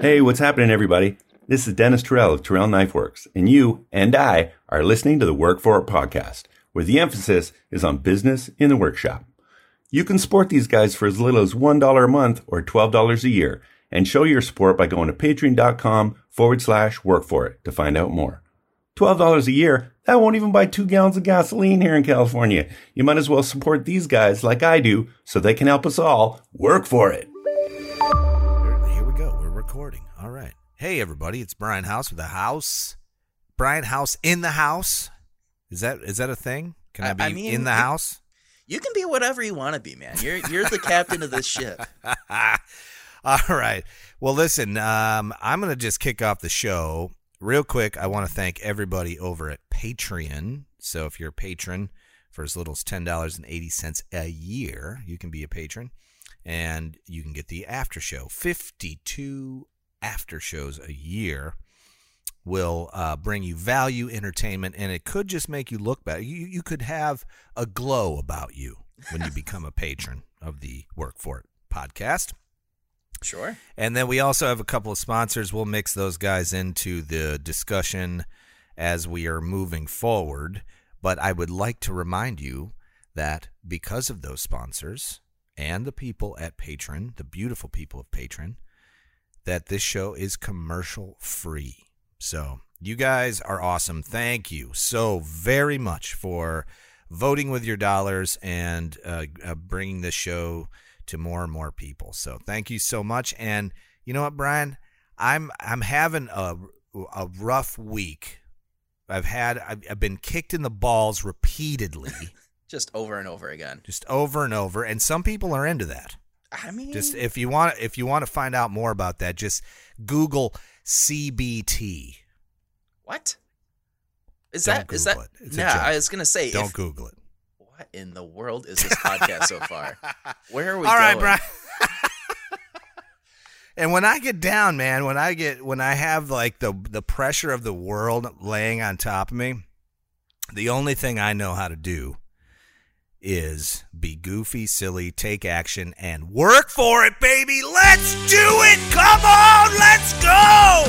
Hey, what's happening, everybody? This is Dennis Terrell of Terrell Knife Works, and you and I are listening to the Work For It podcast, where the emphasis is on business in the workshop. You can support these guys for as little as $1 a month or $12 a year, and show your support by going to patreon.com forward slash work for it to find out more. $12 a year, that won't even buy two gallons of gasoline here in California. You might as well support these guys like I do so they can help us all work for it. All right. Hey, everybody. It's Brian House with the house. Brian House in the house. Is that is that a thing? Can I, I- be I mean, in the it- house? You can be whatever you want to be, man. You're you're the captain of this ship. All right. Well, listen, um, I'm going to just kick off the show real quick. I want to thank everybody over at Patreon. So if you're a patron for as little as $10.80 a year, you can be a patron and you can get the after show. 52 after shows a year will uh, bring you value, entertainment, and it could just make you look better. You, you could have a glow about you when you become a patron of the Work For It podcast. Sure. And then we also have a couple of sponsors. We'll mix those guys into the discussion as we are moving forward. But I would like to remind you that because of those sponsors and the people at Patreon, the beautiful people of Patreon, that this show is commercial free. So you guys are awesome. Thank you so very much for voting with your dollars and uh, uh, bringing this show to more and more people. So thank you so much. And you know what, Brian? I'm I'm having a a rough week. I've had I've, I've been kicked in the balls repeatedly, Just over and over again. just over and over. And some people are into that. I mean, Just if you want if you want to find out more about that, just Google CBT. what? Is Don't that is Google that? it. Yeah. I was gonna say. Don't if- Google it. What in the world is this podcast so far? Where are we All right, going? Brian. and when I get down, man, when I get when I have like the the pressure of the world laying on top of me, the only thing I know how to do is be goofy, silly, take action, and work for it, baby. Let's do it. Come on, let's go.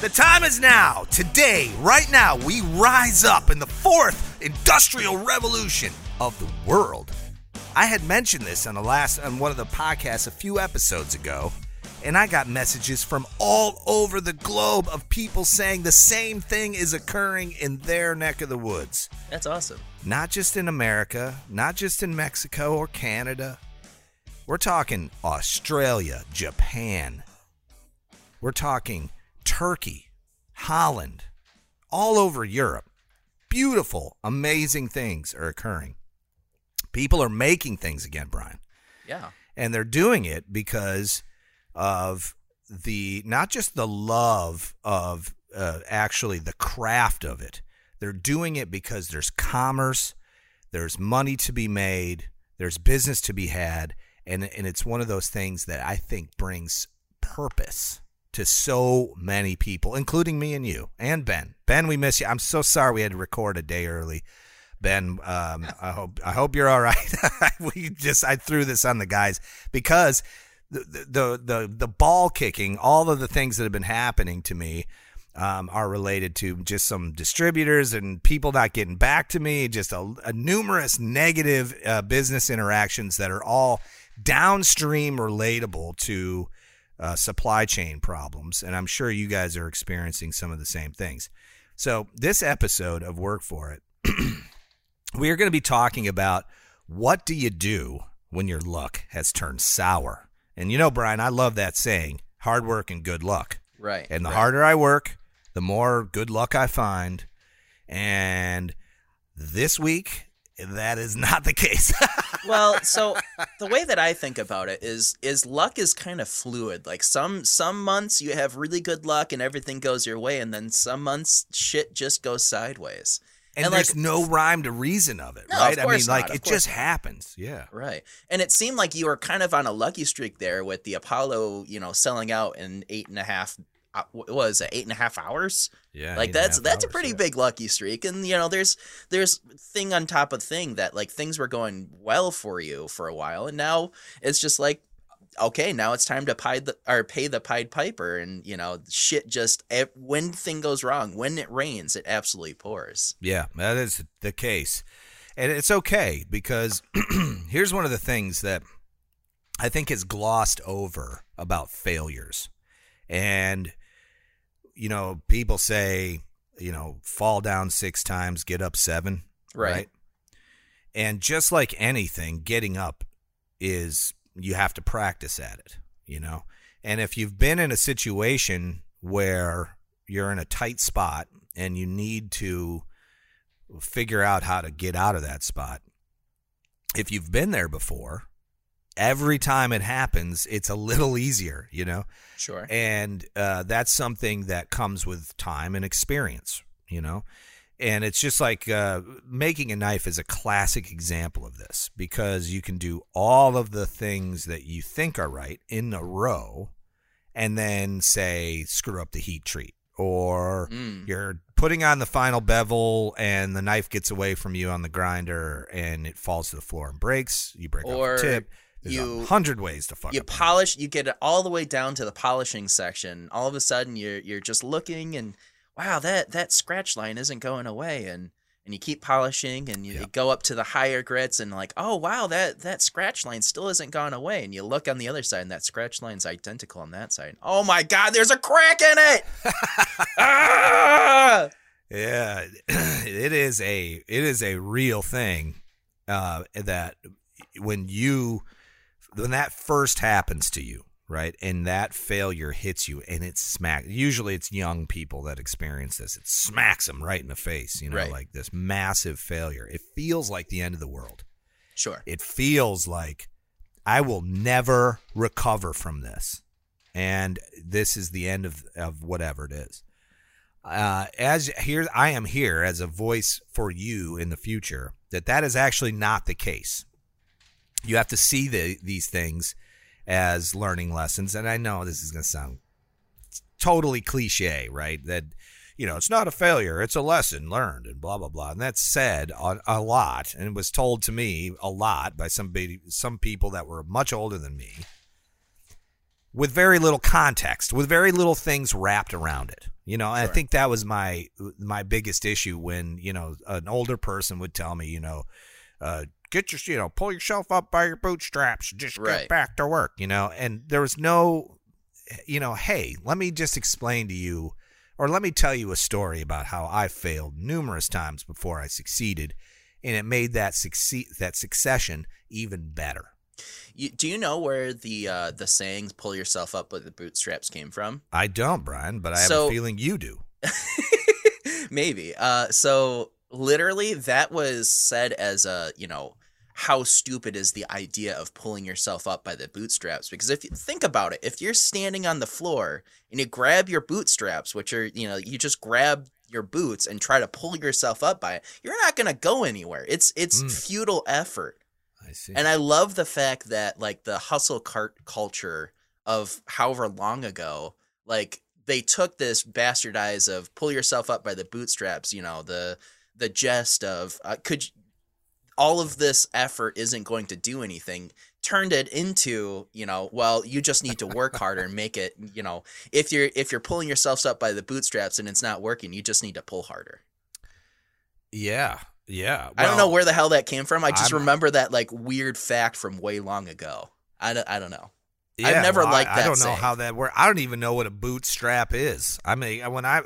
The time is now. Today, right now, we rise up in the fourth industrial revolution of the world. I had mentioned this on the last on one of the podcasts a few episodes ago, and I got messages from all over the globe of people saying the same thing is occurring in their neck of the woods. That's awesome. Not just in America, not just in Mexico or Canada. We're talking Australia, Japan. We're talking Turkey, Holland, all over Europe. Beautiful, amazing things are occurring. People are making things again, Brian Yeah. and they're doing it because of the not just the love of uh, actually the craft of it they're doing it because there's commerce there's money to be made there's business to be had and and it's one of those things that I think brings purpose to so many people including me and you and Ben. Ben we miss you. I'm so sorry we had to record a day early. Ben, um, I hope I hope you're all right. we just I threw this on the guys because the the the the ball kicking, all of the things that have been happening to me um, are related to just some distributors and people not getting back to me. Just a, a numerous negative uh, business interactions that are all downstream relatable to uh, supply chain problems, and I'm sure you guys are experiencing some of the same things. So this episode of Work for It we are going to be talking about what do you do when your luck has turned sour. And you know, Brian, I love that saying hard work and good luck. Right. And the right. harder I work, the more good luck I find. And this week, that is not the case. well, so the way that I think about it is is luck is kind of fluid. Like some some months you have really good luck and everything goes your way, and then some months shit just goes sideways. and, And, like, there's no rhyme to reason of it, No, of right? I mean, like of it just not. happens. Yeah. Right. And it seemed like you were kind of on a lucky streak there with the Apollo, you know, selling out in eight and a half. Uh, What was it? Eight and a half hours. Yeah. like that's half that's a pretty yeah. big lucky streak. And you know, there's there's thing on top of thing that like things were going well for you for a while, and now it's just like okay, now it's time to pied the or pay the Pied Piper, and you know, shit. Just when thing goes wrong, when it rains, it absolutely pours. Yeah, that is the case. And it's okay because here's one of the things that I think is glossed over about failures. And, you know, people say, you know, fall down six times, get up seven. Right. And just like anything, getting up is, you have to practice at it, you know? And if you've been in a situation where you're in a tight spot and you need to figure out how to get out of that spot. If you've been there before, every time it happens, it's a little easier, you know? Sure. And uh, that's something that comes with time and experience, you know? And it's just like uh, making a knife is a classic example of this because you can do all of the things that you think are right in a row and then say, screw up the heat treat or Mm. you're putting on the final bevel and the knife gets away from you on the grinder and it falls to the floor and breaks. You break Or off the tip. There's you- a hundred ways to fuck you polish you get it all the way down to the polishing section. All of a sudden you're you're just looking and wow that that scratch line isn't going away. And and you keep polishing and you, Yeah. you go up to the higher grits and like oh wow that that scratch line still isn't gone away. And you look on the other side and that scratch line's identical on that side. Oh my god there's a crack in it! Ah! Yeah, it is a it is a real thing uh, that when you when that first happens to you, right, and that failure hits you, and it smacks. Usually, it's young people that experience this. It smacks them right in the face, you know, Right. like this massive failure. It feels like the end of the world. sure It feels like I will never recover from this, and this is the end of of whatever it is uh, as here I am here as a voice for you in the future that that is actually not the case. You have to see the, these things as learning lessons, and I know this is going to sound totally cliche, right? That you know it's not a failure; it's a lesson learned, and blah blah blah. And that's said a, a lot, and it was told to me a lot by somebody, some people that were much older than me with very little context, with very little things wrapped around it. You know, and I think that was my my biggest issue when you know an older person would tell me, you know, uh, get your you know pull yourself up by your bootstraps, just Right. get back to work. You know, and there was no, you know, hey, let me just explain to you, or let me tell you a story about how I failed numerous times before I succeeded, and it made that succeed that succession even better. you, do you know where the uh the sayings pull yourself up with the bootstraps came from I don't, Brian, but I have So- a feeling you do. Maybe. Uh, so literally, that was said as a you know how stupid is the idea of pulling yourself up by the bootstraps? Because if you think about it, if you're standing on the floor and you grab your bootstraps, which are you know you just grab your boots and try to pull yourself up by it, you're not gonna go anywhere. It's it's Mm. futile effort. I see. And I love the fact that like the hustle cart culture of however long ago, like they took this bastardized of pull yourself up by the bootstraps, you know, the the jest of uh, could all of this effort isn't going to do anything turned it into you know well you just need to work harder and make it you know if you're if you're pulling yourselves up by the bootstraps and it's not working you just need to pull harder yeah, yeah. I don't know where the hell that came from. I just I'm- remember that like weird fact from way long ago. I don't, I don't know. yeah, I've never well, liked I, that i don't know how that works. I don't even know what a bootstrap is. I mean, when I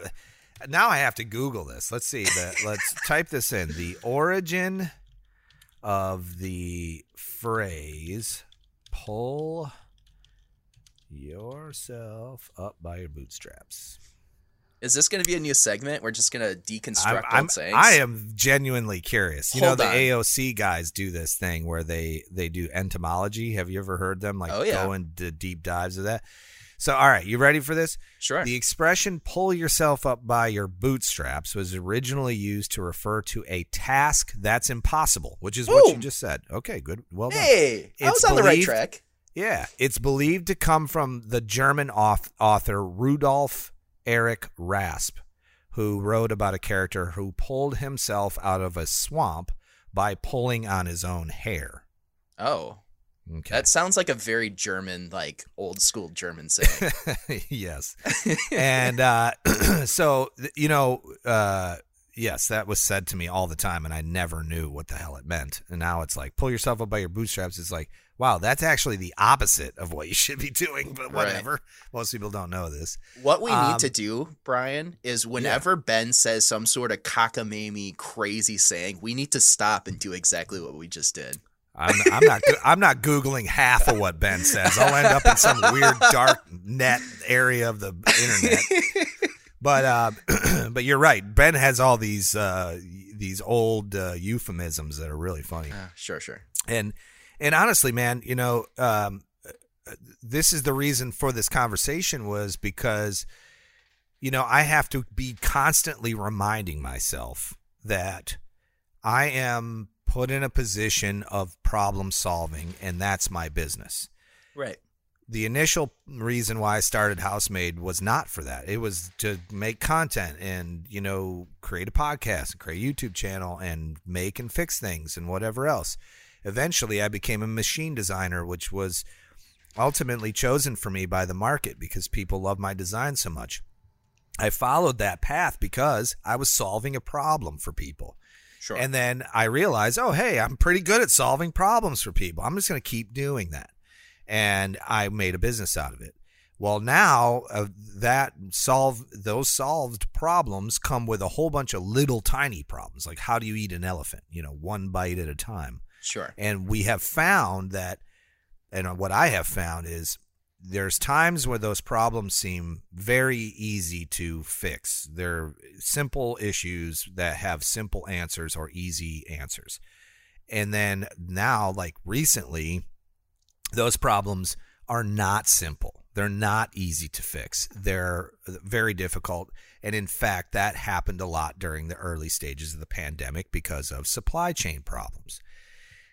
now I have to Google this. Let's see. The, let's type this in. The origin of the phrase "pull yourself up by your bootstraps." Is this going to be a new segment? We're just going to deconstruct I'm, old sayings. I am genuinely curious. You Hold know, the on. AOC guys do this thing where they they do entomology. Have you ever heard them like Oh, yeah. go into deep dives of that? So, all right, you ready for this? Sure. The expression "pull yourself up by your bootstraps" was originally used to refer to a task that's impossible, which is what you just said. Okay, good. Well done. hey, I was on the right track. Yeah, it's believed to come from the German auth- author Rudolf Erich Rasp, who wrote about a character who pulled himself out of a swamp by pulling on his own hair. Oh, Okay. That sounds like a very German, like old school German saying. yes. and uh, so, you know, uh, yes, that was said to me all the time, and I never knew what the hell it meant. And now it's like, pull yourself up by your bootstraps. It's like, wow, that's actually the opposite of what you should be doing, but Right. whatever. Most people don't know this. What we Um, need to do, Brian, is whenever Ben says some sort of cockamamie crazy saying, we need to stop and do exactly what we just did. I'm, I'm not. I'm not googling half of what Ben says. I'll end up in some weird dark net area of the internet. But uh, but you're right. Ben has all these uh, these old uh, euphemisms that are really funny. Ah, sure, sure. And and honestly, man, you know, um, this is the reason for this conversation was because you know I have to be constantly reminding myself that I am put in a position of problem solving, and that's my business Right. the initial reason why I started Housemade was not for that. It was to make content and, you know, create a podcast, and create a YouTube channel and make and fix things and whatever else. Eventually I became a machine designer, which was ultimately chosen for me by the market because people love my design so much. I followed that path because I was solving a problem for people. Sure. And then I realized, oh, hey, I'm pretty good at solving problems for people. I'm just going to keep doing that. And I made a business out of it. Well, now uh, that solve those solved problems come with a whole bunch of little tiny problems, like how do you eat an elephant? You know, one bite at a time. sure. And we have found that, and what I have found is there's times where those problems seem very easy to fix. They're simple issues that have simple answers or easy answers. And then now, like recently, those problems are not simple. They're not easy to fix. They're very difficult. And in fact, that happened a lot during the early stages of the pandemic because of supply chain problems.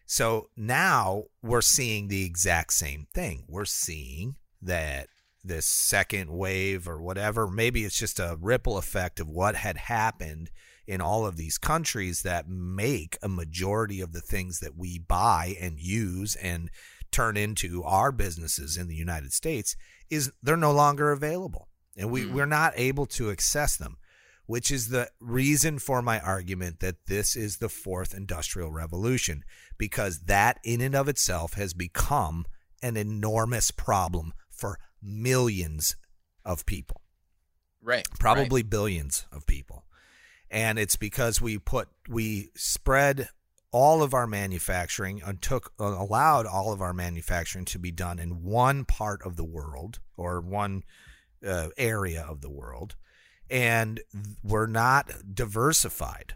So now we're seeing the exact same thing. We're seeing that this second wave or whatever, maybe it's just a ripple effect of what had happened in all of these countries that make a majority of the things that we buy and use and turn into our businesses in the United States is they're no longer available and we, Mm. we're not able to access them which is the reason for my argument that this is the fourth industrial revolution because that in and of itself has become an enormous problem for millions of people. Right. probably billions of people. And it's because we put we spread all of our manufacturing and took uh, allowed all of our manufacturing to be done in one part of the world or one uh, area of the world and we're not diversified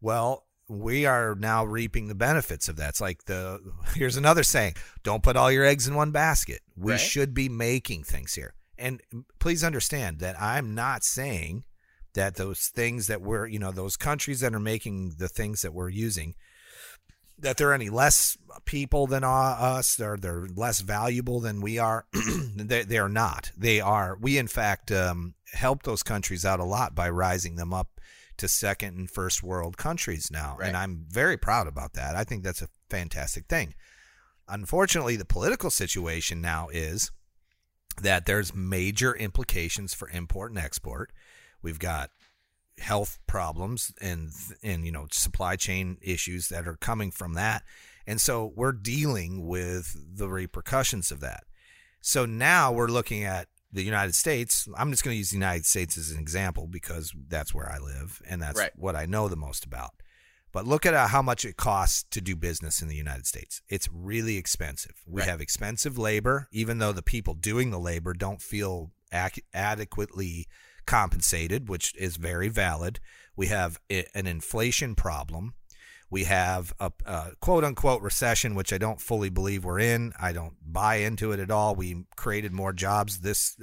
well we are now reaping the benefits of that. It's like the here's another saying: don't put all your eggs in one basket. We Right. should be making things here. And mm, please understand that I'm not saying that those things that we're, you know, those countries that are making the things that we're using, that they're any less people than us, they're they're less valuable than we are. they they are not. They are. We in fact um, help those countries out a lot by rising them up to second and first world countries now, Right. and I'm very proud about that. I think that's a fantastic thing. Unfortunately, the political situation now is that there's major implications for import and export. We've got health problems and and you know supply chain issues that are coming from that. And so we're dealing with the repercussions of that. So now we're looking at the United States. I'm just going to use the United States as an example because that's where I live and that's Right. what I know the most about. But look at uh, how much it costs to do business in the United States. It's really expensive. We Right. have expensive labor, even though the people doing the labor don't feel ac- adequately compensated, which is very valid. We have an inflation problem. We have a, a quote unquote recession, which I don't fully believe we're in. I don't buy into it at all. We created more jobs this.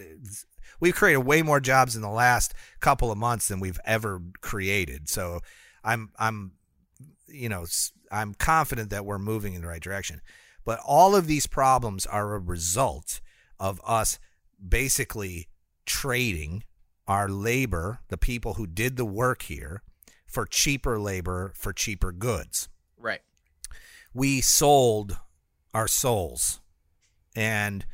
We've created way more jobs in the last couple of months than we've ever created. So I'm I'm you know I'm confident that we're moving in the right direction. But all of these problems are a result of us basically trading our labor, the people who did the work here, for cheaper labor for cheaper goods. Right. We sold our souls, and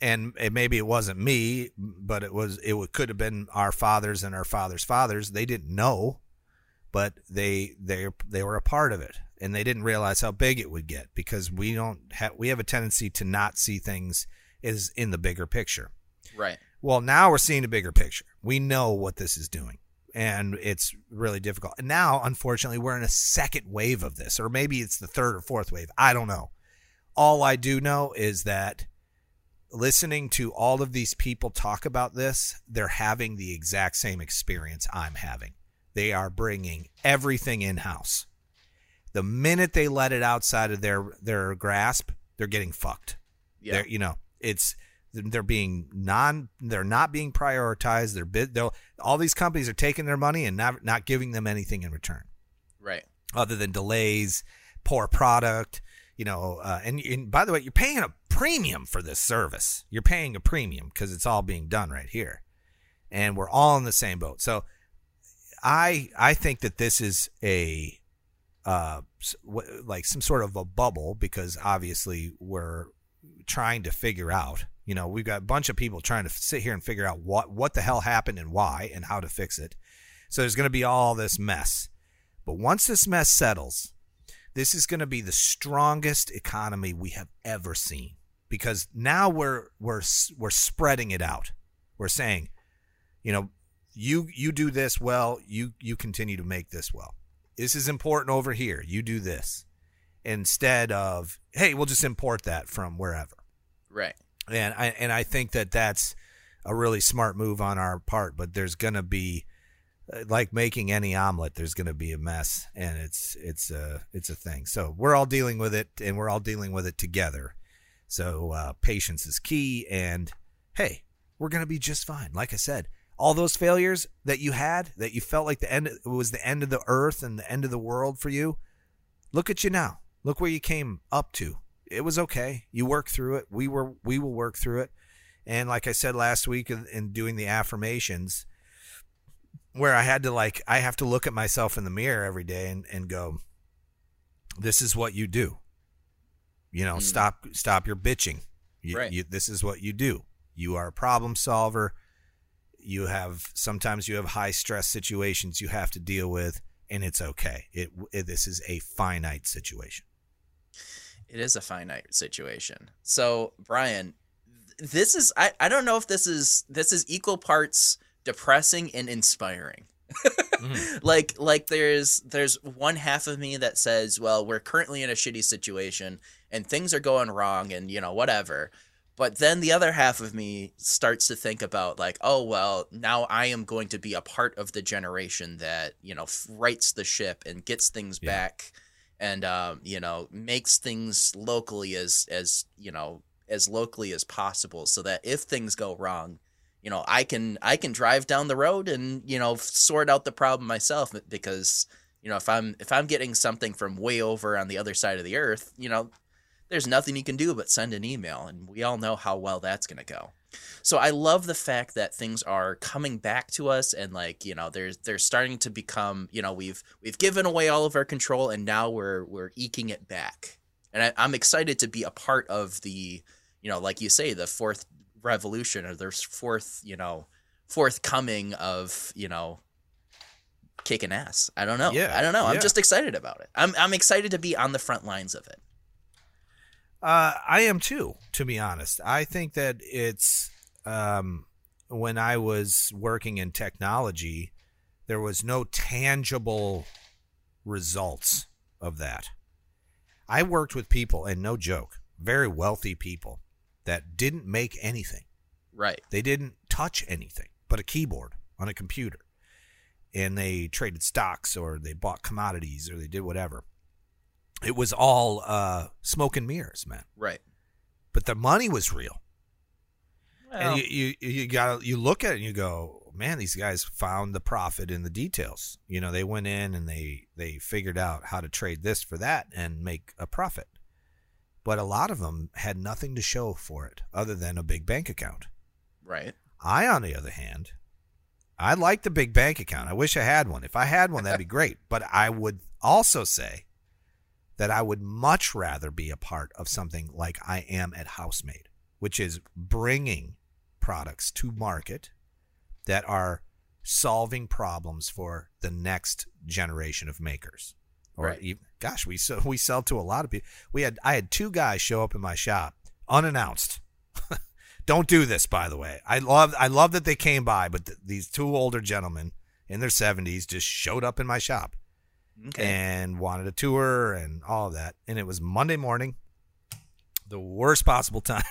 and it, maybe it wasn't me, but it was it could have been our fathers and our fathers' fathers. They didn't know, but they they they were a part of it, and they didn't realize how big it would get because we don't have we have a tendency to not see things as in the bigger picture. Right. Well, now we're seeing a bigger picture. We know what this is doing, and it's really difficult. And now, unfortunately, we're in a second wave of this, or maybe it's the third or fourth wave. I don't know. All I do know is that listening to all of these people talk about this, they're having the exact same experience I'm having. They are bringing everything in house. The minute they let it outside of their their grasp, they're getting fucked. Yeah. They're, you know, it's they're being non they're not being prioritized. They're bid they'll all these companies are taking their money and not not giving them anything in return Right. other than delays, poor product, you know, uh, and, and by the way, you're paying a premium for this service. You're paying a premium because it's all being done right here, and we're all in the same boat. So, I I think that this is a uh like some sort of a bubble because obviously we're trying to figure out. You know, we've got a bunch of people trying to sit here and figure out what what the hell happened and why and how to fix it. So there's going to be all this mess. But once this mess settles, this is going to be the strongest economy we have ever seen because now we're we're we're spreading it out. We're saying, you know, you you do this well, you you continue to make this well. This is important over here. You do this instead of hey, we'll just import that from wherever. Right. And I and I think that that's a really smart move on our part. But there's going to be uh, like making any omelet. There's going to be a mess, and it's it's a it's a thing. So we're all dealing with it, and we're all dealing with it together. So uh, patience is key. And hey, we're going to be just fine. Like I said, all those failures that you had, that you felt like the end it was the end of the earth and the end of the world for you. Look at you now. Look where you came up to. It was okay. You work through it. We were we will work through it. And like I said last week in, in doing the affirmations, where I had to like I have to look at myself in the mirror every day and, and go, This is what you do. You know, Mm. stop stop your bitching. You, Right. you, this is what you do. You are a problem solver. You have sometimes you have high stress situations you have to deal with, and it's okay. It, it this is a finite situation. It is a finite situation. So, Brian, this is I, I don't know if this is this is equal parts depressing and inspiring. Mm-hmm. like like there's there's one half of me that says, well, we're currently in a shitty situation and things are going wrong and you know whatever. But then the other half of me starts to think about like, oh well, now I am going to be a part of the generation that you know f- rights the ship and gets things Yeah. back, and um, you know makes things locally as as you know as locally as possible, so that if things go wrong, you know I can I can drive down the road and you know sort out the problem myself because you know if I'm if I'm getting something from way over on the other side of the earth, you know there's nothing you can do but send an email and we all know how well that's going to go so i love the fact that things are coming back to us and like you know there's they're starting to become you know we've we've given away all of our control and now we're we're eking it back. And I, i'm excited to be a part of the you know like you say the fourth revolution or there's fourth you know forthcoming of you know kicking ass. I don't know. Yeah, i don't know. I'm just excited about it. I'm i'm excited to be on the front lines of it Uh, I am too, to be honest. I think that it's um, when I was working in technology, there was no tangible results of that. I worked with people, and no joke, very wealthy people that didn't make anything. right They didn't touch anything but a keyboard on a computer. And they traded stocks or they bought commodities or they did whatever. It was all uh, smoke and mirrors, man. right But the money was real. Well, and you, you you got you look at it and you go, man, these guys found the profit in the details. You know, they went in and they they figured out how to trade this for that and make a profit. But a lot of them had nothing to show for it other than a big bank account. right I, on the other hand, I like the big bank account. I wish I had one. If I had one, that'd be great. But I would also say that I would much rather be a part of something like I am at Housemade, which is bringing products to market that are solving problems for the next generation of makers. Or Right. even, gosh, we sell, we sell to a lot of people. We had I had two guys show up in my shop unannounced. Don't do this, by the way. I love I love that they came by, but th- these two older gentlemen in their seventies just showed up in my shop Okay. and wanted a tour and all of that. And it was Monday morning, the worst possible time.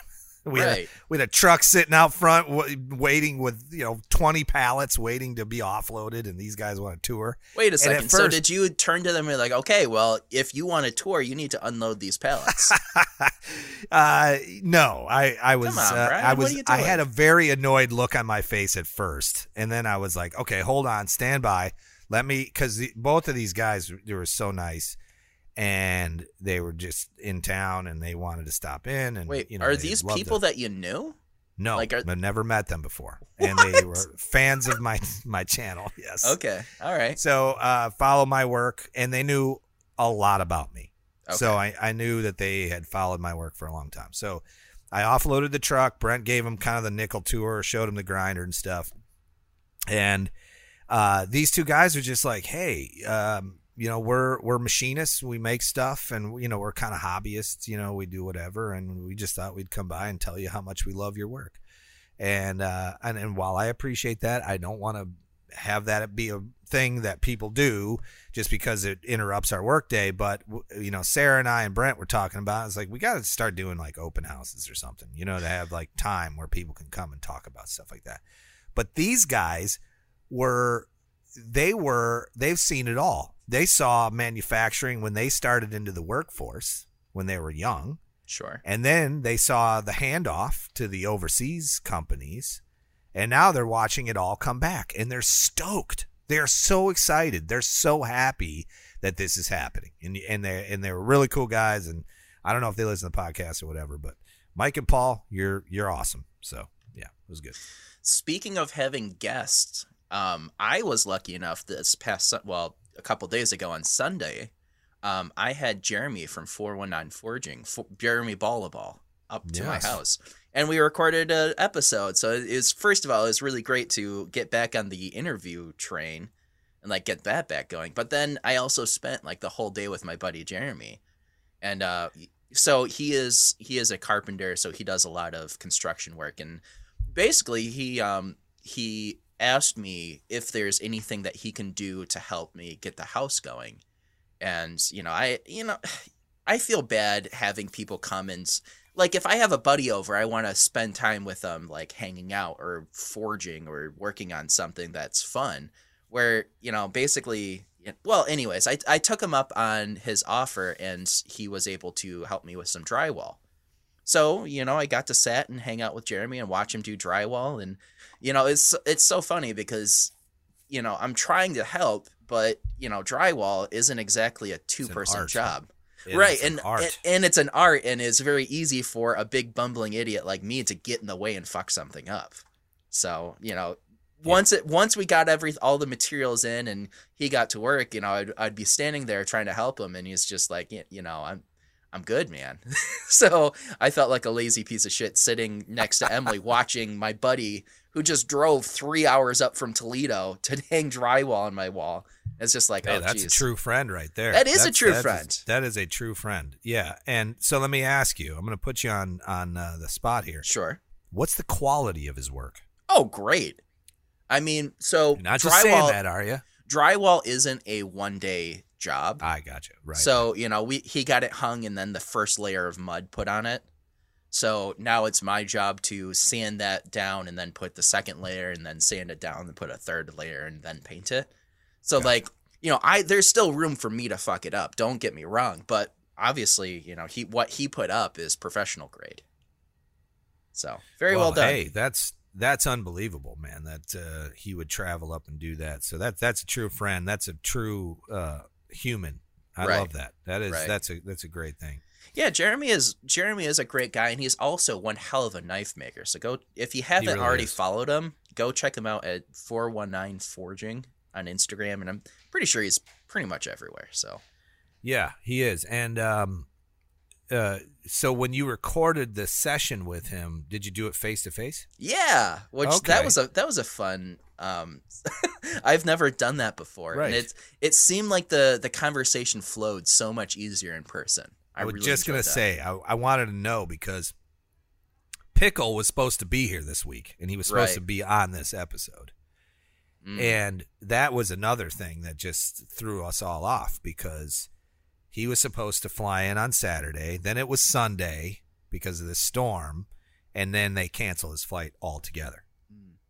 we had a, we had a truck sitting out front w- waiting with you know twenty pallets waiting to be offloaded, and these guys want a tour. Wait a second. so did you turn to them and be like, okay, well, if you want a tour, you need to unload these pallets? uh, no, I I was on, uh, I was I had a very annoyed look on my face at first, and then I was like, okay, hold on, stand by, let me, because both of these guys they were so nice, and they were just in town and they wanted to stop in, and Wait, you know, are these people it. that you knew? no, like, are- I've never met them before, and they were fans of my my channel. Yes, Okay. All right. so uh, follow my work, and they knew a lot about me. So I, I knew that they had followed my work for a long time. So I offloaded the truck. Brent gave him kind of the nickel tour, showed him the grinder and stuff. And uh, these two guys are just like, hey, um, you know, we're we're machinists. We make stuff, and you know, we're kind of hobbyists. You know, we do whatever, and we just thought we'd come by and tell you how much we love your work. And uh, and and while I appreciate that, I don't want to have that be a thing that people do just because it interrupts our workday. But you know, Sarah and I and Brent were talking about. it. It's like we got to start doing like open houses or something. You know, to have like time where people can come and talk about stuff like that. But these guys were they were they've seen it all. They saw manufacturing when they started into the workforce when they were young. Sure. And then they saw the handoff to the overseas companies. And now they're watching it all come back and they're stoked. They're so excited. They're so happy that this is happening. And and they and they were really cool guys and I don't know if they listen to the podcast or whatever, but Mike and Paul, you're you're awesome. So, yeah, it was good. Speaking of having guests, um, I was lucky enough this past well a couple days ago on Sunday. Um, I had Jeremy from 419 Forging, Fo- Jeremy Ballaball, up to Yes. my house, and we recorded an episode. So it was first of all, it was really great to get back on the interview train and like get that back going. But then I also spent like the whole day with my buddy Jeremy, and uh, so he is he is a carpenter, so he does a lot of construction work, and basically he um he asked me if there's anything that he can do to help me get the house going. And you know i you know i feel bad having people come and like if i have a buddy over i want to spend time with them like hanging out or forging or working on something that's fun where you know basically well anyways i, I took him up on his offer and he was able to help me with some drywall so you know i got to sit and hang out with jeremy and watch him do drywall and you know it's it's so funny because you know i'm trying to help but you know drywall isn't exactly a two person job. It right an and, art. and and it's an art and it's very easy for a big bumbling idiot like me to get in the way and fuck something up. So you know once it once we got every all the materials in and he got to work you know i'd, I'd be standing there trying to help him and he's just like you know i'm i'm good man so i felt like a lazy piece of shit sitting next to emily watching my buddy who just drove three hours up from toledo to hang drywall on my wall it's just like Hey, oh that's geez. a true friend right there. That is a true that is- friend. that is a true friend. Yeah. And so let me ask you. I'm going to put you on on uh, the spot here. sure What's the quality of his work? oh great i mean so You're not just saying drywall that, are you? drywall isn't a one day job I got you. Right. So you know, we he got it hung and then the first layer of mud put on it. So now it's my job to sand that down and then put the second layer and then sand it down and put a third layer and then paint it. So Gotcha. like you know, I there's still room for me to fuck it up. Don't get me wrong, but obviously you know he what he put up is professional grade. So very well, done. Hey, that's that's unbelievable, man. That uh, he would travel up and do that. So that that's a true friend. That's a true uh, human. I Right. love that. That is Right. that's a that's a great thing. Yeah, Jeremy is Jeremy is a great guy, and he's also one hell of a knife maker. So go if you haven't really already is. followed him, go check him out at four one nine Forging on Instagram, and I'm pretty sure he's pretty much everywhere. So Yeah, he is. And um, uh, so when you recorded the session with him, did you do it face to face? Yeah, which Okay. that was a that was a fun. Um, I've never done that before, Right. and it it seemed like the the conversation flowed so much easier in person. I, I was really just gonna that. say I, I wanted to know because Pickle was supposed to be here this week, and he was supposed Right. to be on this episode. Mm. And that was another thing that just threw us all off because he was supposed to fly in on Saturday. Then it was Sunday because of the storm. And then they canceled his flight altogether.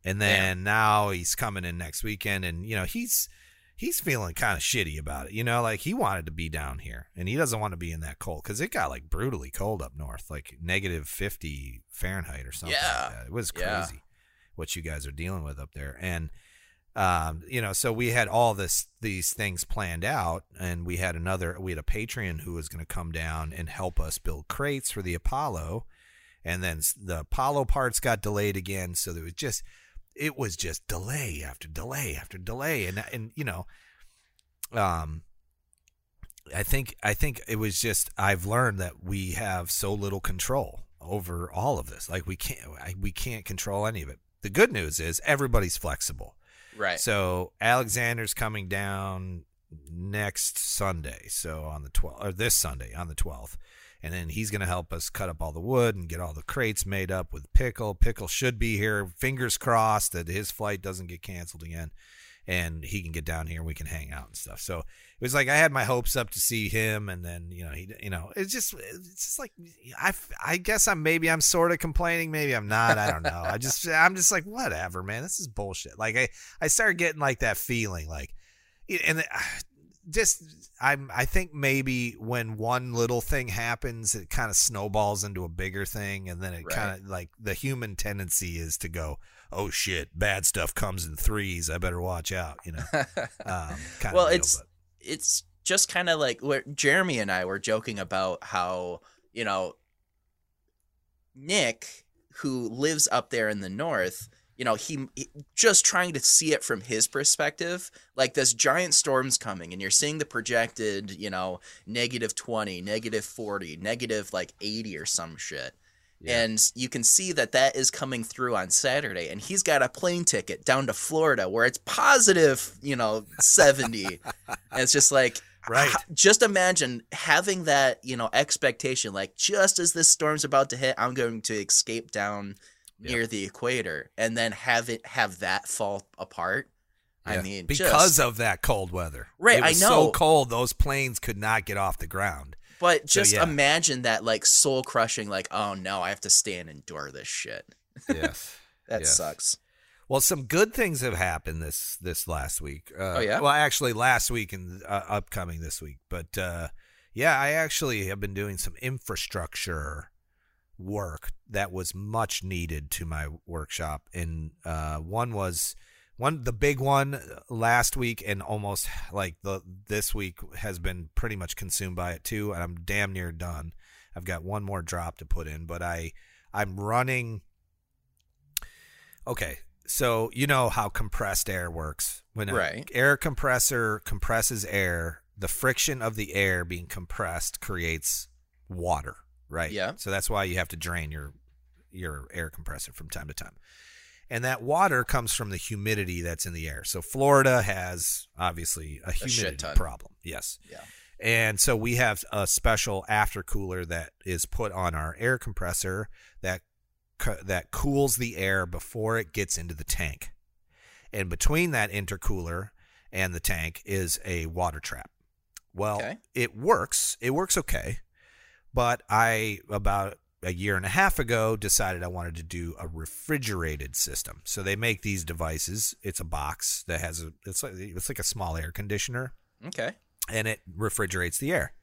And then now he's coming in next weekend. And, you know, he's. He's feeling kind of shitty about it, you know. Like he wanted to be down here, and he doesn't want to be in that cold because it got like brutally cold up north, like negative fifty Fahrenheit or something. Yeah. like that. it was Yeah. crazy what you guys are dealing with up there. And um, you know, so we had all this these things planned out, and we had another we had a Patreon who was going to come down and help us build crates for the Apollo, and then the Apollo parts got delayed again, so there was just it was just delay after delay after delay, and and you know, um. I think I think it was just I've learned that we have so little control over all of this. Like we can't we can't control any of it. The good news is everybody's flexible. right. So Alexander's coming down next Sunday, so on the 12th or this Sunday on the 12th. And then he's going to help us cut up all the wood and get all the crates made up with Pickle. Pickle should be here. Fingers crossed that his flight doesn't get canceled again and he can get down here and we can hang out and stuff. So it was like I had my hopes up to see him and then, you know, he you know, it's just it's just like I I guess I'm maybe I'm sort of complaining, maybe I'm not. I don't know. I just I'm just like whatever, man. This is bullshit. Like I I started getting like that feeling like and uh, just I'm I think maybe when one little thing happens it kind of snowballs into a bigger thing and then it Right. kind of like the human tendency is to go oh shit bad stuff comes in threes I better watch out you know um, kind well, of deal, it's but- it's just kind of like where Jeremy and I were joking about how you know Nick, who lives up there in the north, you know, he, he just trying to see it from his perspective. Like this giant storm's coming, and you're seeing the projected, you know, negative twenty, negative forty, negative like eighty or some shit. Yeah. And you can see that that is coming through on Saturday, and he's got a plane ticket down to Florida where it's positive, you know, seventy. and it's just like, Right. just imagine having that, you know, expectation. Like, just as this storm's about to hit, I'm going to escape down near the equator, and then have it have that fall apart. I mean, because just, of that cold weather Right, it I know. so cold those planes could not get off the ground but so, just yeah. imagine that, like, soul crushing. Like, oh no, I have to stay and endure this shit. yes That Yes. sucks. Well, some good things have happened this this last week. Uh, Oh, yeah? Well, actually, last week and uh, upcoming this week. But uh, yeah, I actually have been doing some infrastructure work that was much needed to my workshop. And uh, one was one the big one last week, and almost like the this week has been pretty much consumed by it too. And I'm damn near done. I've got one more drop to put in, but I I'm running. Okay, so you know how compressed air works. When an Right. air compressor compresses air, the friction of the air being compressed creates water, right? Yeah. So that's why you have to drain your your air compressor from time to time. And that water comes from the humidity that's in the air. So Florida has obviously a humidity ton. problem. Yes. Yeah. And so we have a special after cooler that is put on our air compressor that that cools the air before it gets into the tank. And between that intercooler and the tank is a water trap. Well, Okay. it works. It works okay. But I about a year and a half ago decided I wanted to do a refrigerated system. So they make these devices. It's a box that has a it's like it's like a small air conditioner Okay. and it refrigerates the air.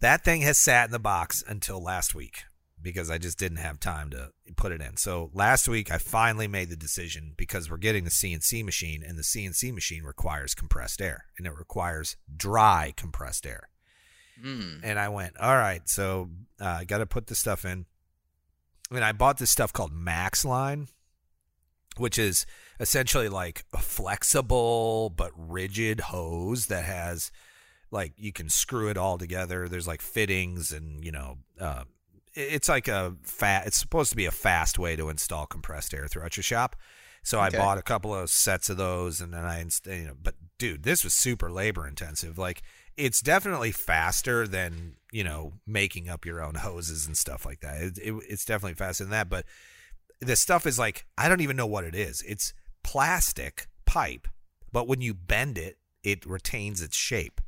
That thing has sat in the box until last week because I just didn't have time to put it in. So last week I finally made the decision because we're getting the CNC machine and the CNC machine requires compressed air and it requires dry compressed air. Hmm. And I went, all right, so uh, I got to put this stuff in. And I bought this stuff called Max Line, which is essentially like a flexible but rigid hose that has like you can screw it all together. There's like fittings and you know, uh, it's like a fat. It's supposed to be a fast way to install compressed air throughout your shop. So I bought a couple of sets of those, and then I, inst- you know, but dude, this was super labor intensive. Like it's definitely faster than you know making up your own hoses and stuff like that. It, it, it's definitely faster than that, but the stuff is like I don't even know what it is. It's plastic pipe, but when you bend it, it retains its shape.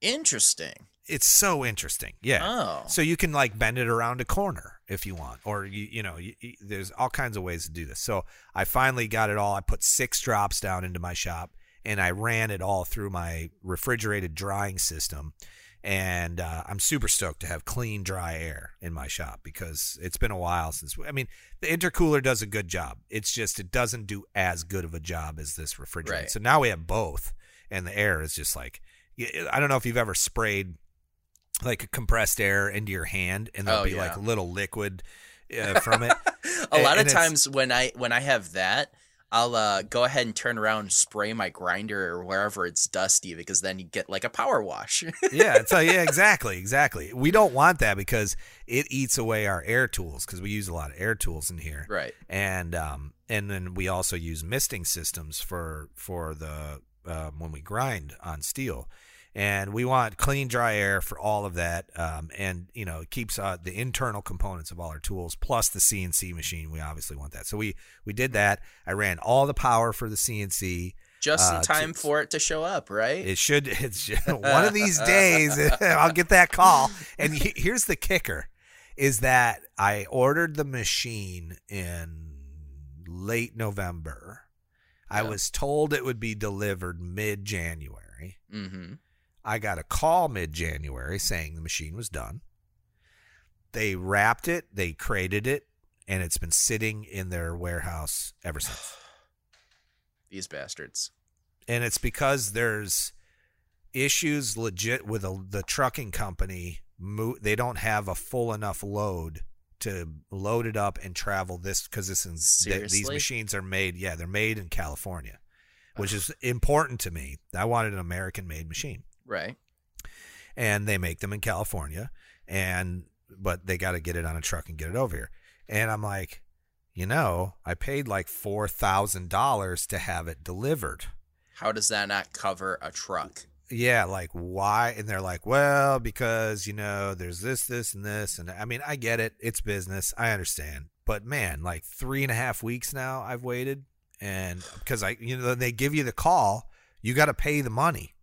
Interesting. It's so interesting. Yeah. Oh. So you can like bend it around a corner if you want, or you you know, you, you- there's all kinds of ways to do this. So I finally got it all. I put six drops down into my shop, and I ran it all through my refrigerated drying system. And uh, I'm super stoked to have clean, dry air in my shop because it's been a while since. I mean, the intercooler does a good job. It's just it doesn't do as good of a job as this refrigerant. Right. So now we have both, and the air is just like I don't know if you've ever sprayed like compressed air into your hand and there'll Oh, be yeah. like a little liquid uh, from it. a lot of times when I when I have that, I'll uh, go ahead and turn around and spray my grinder or wherever it's dusty because then you get like a power wash. yeah, it's like, yeah, exactly, exactly. We don't want that because it eats away our air tools because we use a lot of air tools in here. right. and um and then we also use misting systems for for the um, when we grind on steel and we want clean dry air for all of that um, and you know it keeps uh, the internal components of all our tools plus the cnc machine we obviously want that so we we did that i ran all the power for the cnc Just Uh, in time to- for it to show up, right? it should. It's one of these days. I'll get that call. And he- here's the kicker: is that I ordered the machine in late November. I was told it would be delivered mid January. mm-hmm. I got a call mid January saying the machine was done. They wrapped it, they crated it, and it's been sitting in their warehouse ever since. These bastards. and it's because there's issues legit with a, the trucking company. Mo- they don't have a full enough load to load it up and travel this because this is th- these machines are made. Yeah, they're made in California, which is important to me. I wanted an American made machine Right. and they make them in California and but they got to get it on a truck and get it over here. And I'm like, you know, I paid like $4,000 to have it delivered. How does that not cover a truck? Yeah, like why? And they're like, well, because you know, there's this, this, and this, and I mean, I get it. It's business. I understand. But man, like three and a half weeks now, I've waited, and because I, you know, they give you the call, you got to pay the money.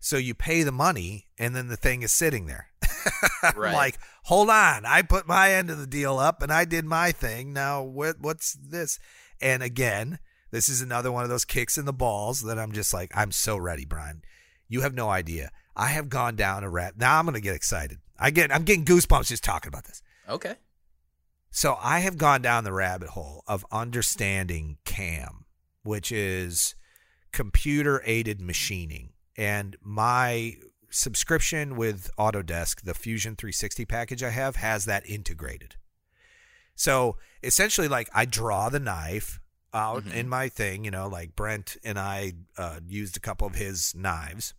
So you pay the money, and then the thing is sitting there. I'm Right. like, hold on, I put my end of the deal up, and I did my thing. Now, what, what's this? And again, this is another one of those kicks in the balls that I'm just like, I'm so ready, Brian. You have no idea. I have gone down a rat. Now I'm going to get excited. I get, I'm getting goosebumps just talking about this. Okay. So I have gone down the rabbit hole of understanding CAM, which is computer aided machining. And my subscription with Autodesk, the Fusion 360 package I have, has that integrated. So essentially, like I draw the knife out Mhm. in my thing, you know, like Brent and I uh, used a couple of his knives,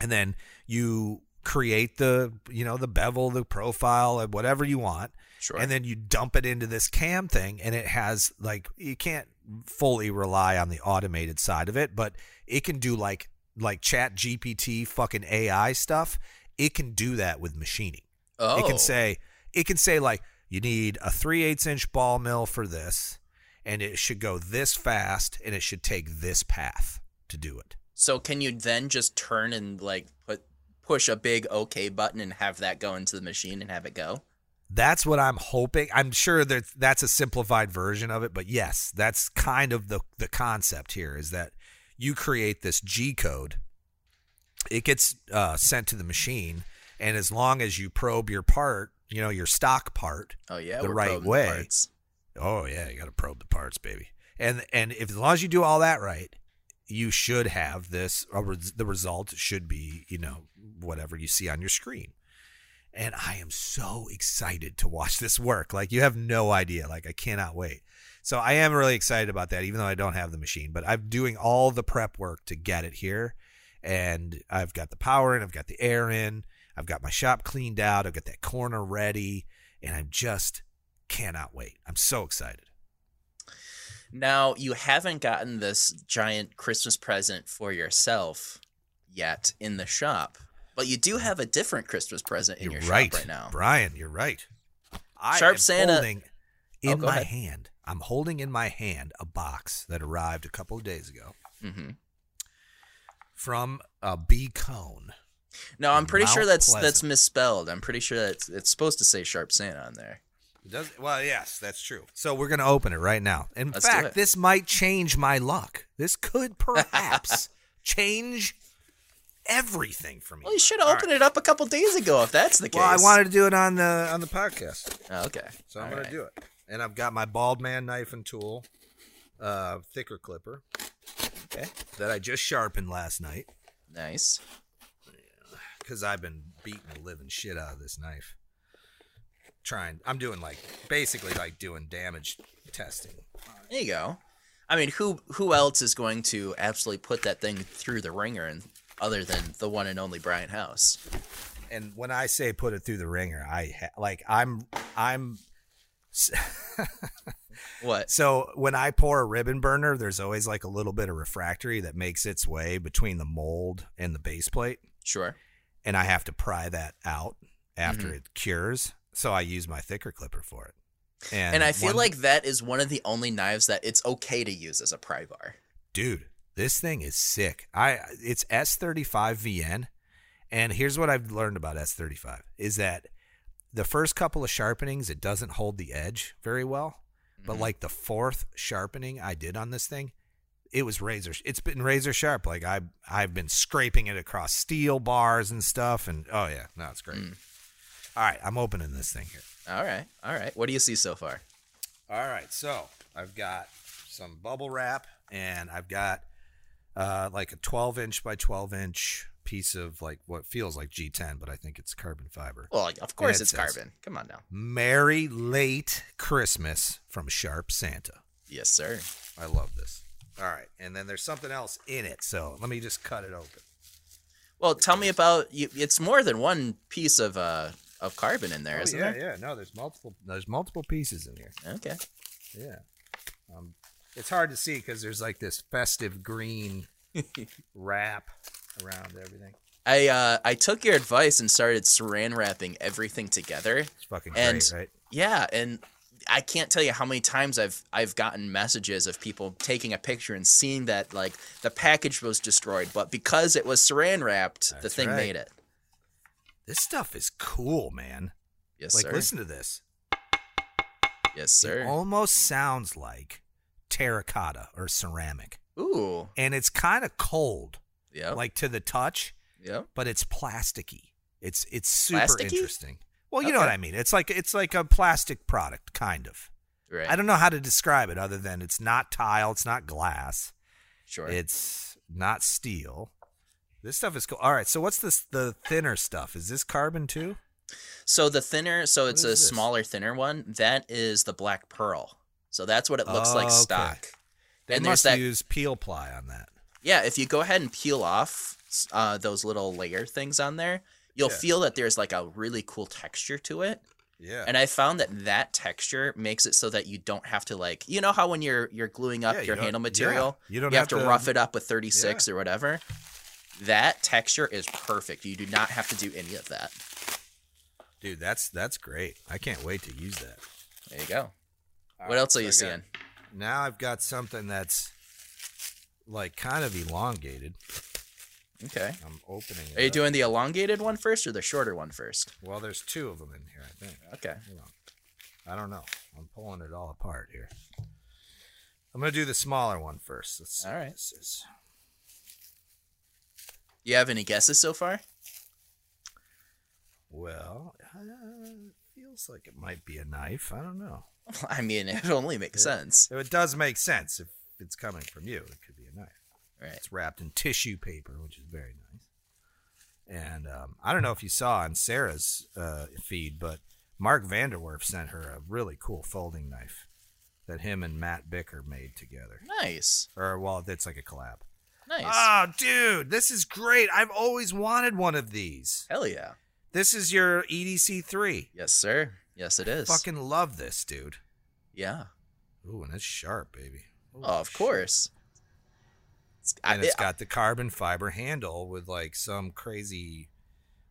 and then you create the, you know, the bevel, the profile, whatever you want, Sure. and then you dump it into this cam thing and it has like you can't fully rely on the automated side of it but it can do like like chat gpt fucking ai stuff it can do that with machining oh. it can oh. say it can say like you need a 3 8 inch ball mill for this and it should go this fast and it should take this path to do it So can you then just turn and like put push a big OK button and have that go into the machine and have it go? That's what I'm hoping. I'm sure that that's a simplified version of it, but yes, that's kind of the the concept here is that you create this G code. It gets uh, sent to the machine, and as long as you probe your part, you know your stock part. Oh yeah, The right way. parts. Oh yeah, you got to probe the parts, baby. And and if as long as you do all that right, you should have this. Or the result should be you know whatever you see on your screen. And I am so excited to watch this work. Like you have no idea. Like I cannot wait. So I am really excited about that, even though I don't have the machine. But I'm doing all the prep work to get it here, and I've got the power in, I've got the air in, I've got my shop cleaned out, I've got that corner ready, and I just cannot wait. I'm so excited. Now, you haven't gotten this giant Christmas present for yourself yet in the shop, but you do have a different Christmas present in you're your right, shop right now. Brian. You're right. I Sharp am Santa- holding Oh, in go my ahead. hand. I'm holding in my hand a box that arrived a couple of days ago hmm from a bee cone. No, I'm pretty sure that's Pleasant. that's misspelled. I'm pretty sure that's it's supposed to say Sharp Santa on there. It Does well, yes, that's true. So we're gonna open it right now. In Let's fact, this might change my luck. This could perhaps change everything for me. Well, you should have opened it up a couple days ago if that's the case. Well, I wanted to do it on the on the podcast, Oh, okay. so I'm All gonna right. do it. And I've got my bald man knife and tool, uh, thicker clipper Okay. that I just sharpened last night Nice. because I've been beating the living shit out of this knife. Trying, I'm doing like basically like doing damage testing. There you go. I mean, who who else is going to absolutely put that thing through the ringer, and other than the one and only Brian House? and when I say put it through the ringer, I ha- like I'm I'm What? so when I pour a ribbon burner, there's always like a little bit of refractory that makes its way between the mold and the base plate, Sure. and I have to pry that out after mm-hmm. it cures. So I use my thicker clipper for it. And, And I feel one- like that is one of the only knives that it's okay to use as a pry bar. dude, this thing is sick. I it's S35 VN, and here's what I've learned about S35 is that the first couple of sharpenings it doesn't hold the edge very well, but mm-hmm. like the fourth sharpening I did on this thing, it was razor. It's been razor sharp. Like I I've been scraping it across steel bars and stuff, and oh yeah, no, it's great. Mm. All right, I'm opening this thing here. All right. All right. What do you see so far? All right, so I've got some bubble wrap, and I've got uh, like a 12 inch by 12 inch piece of like what feels like G10, but I think it's carbon fiber. Well, of course it it's says- carbon. Come on now. Merry late Christmas from Sharp Santa. Yes, sir. I love this. All right, and then there's something else in it, so let me just cut it open. Well, tell me about you. It's more than one piece of uh of carbon in there, oh, not yeah, there? yeah. No, there's multiple. There's multiple pieces in here. Okay. Yeah. Um, it's hard to see because there's like this festive green wrap around everything. I uh I took your advice and started saran wrapping everything together. It's fucking And- great, right? Yeah, and I can't tell you how many times I've I've gotten messages of people taking a picture and seeing that like the package was destroyed, but because it was saran wrapped, the thing right. made it. This stuff is cool, man. Yes, like, sir. Like listen to this. Yes, sir. It almost sounds like terracotta or ceramic, Ooh. and it's kind of cold, Yep. like to the touch, yep. but it's plasticky. It's it's super Plasticky? interesting. Well, you know what I mean. It's like it's like a plastic product, kind of. Right. I don't know how to describe it other than it's not tile, it's not glass, sure. it's not steel. This stuff is cool. All right, so what's this? The thinner stuff is this carbon too? So the thinner, so it's a this? smaller, thinner one. That is the black pearl. So that's what it looks like Oh, okay. stock. They and there's must that. use peel ply on that. Yeah, if you go ahead and peel off uh, those little layer things on there, you'll Yeah. feel that there's like a really cool texture to it. Yeah. And I found that that texture makes it so that you don't have to like, you know how when you're you're gluing up Yeah, your don't- handle yeah, material, you don't have, have to, to- rough it up with 36 or whatever. That texture is perfect. You do not have to do any of that. Dude, that's that's great. I can't wait to use that. There you go. All what right, else so are you got- seeing? Now I've got something that's like kind of elongated. Okay. I'm opening it. Are you up. doing the elongated one first or the shorter one first? Well, there's two of them in here, I think. Okay. I don't know. I'm pulling it all apart here. I'm gonna do the smaller one first. Let's see All right. This is. You have any guesses so far? Well, uh, feels like it might be a knife. I don't know. I mean, it only makes sense. It does make sense if it's coming from you. It could be a knife. Right. It's wrapped in tissue paper, which is very nice. And um, I don't know if you saw on Sarah's uh, feed, but Mark Vanderwerf sent her a really cool folding knife that him and Matt Bicker made together. Nice. Or well, it's like a collab. Nice. Oh, dude, this is great. I've always wanted one of these. Hell yeah. This is your EDC three. Yes, sir. Yes, it is. Fucking love this, dude. yeah. Ooh, and it's sharp, baby. Holy Oh, of shit. course. It's, I- And it's it- got the carbon fiber handle with like some crazy.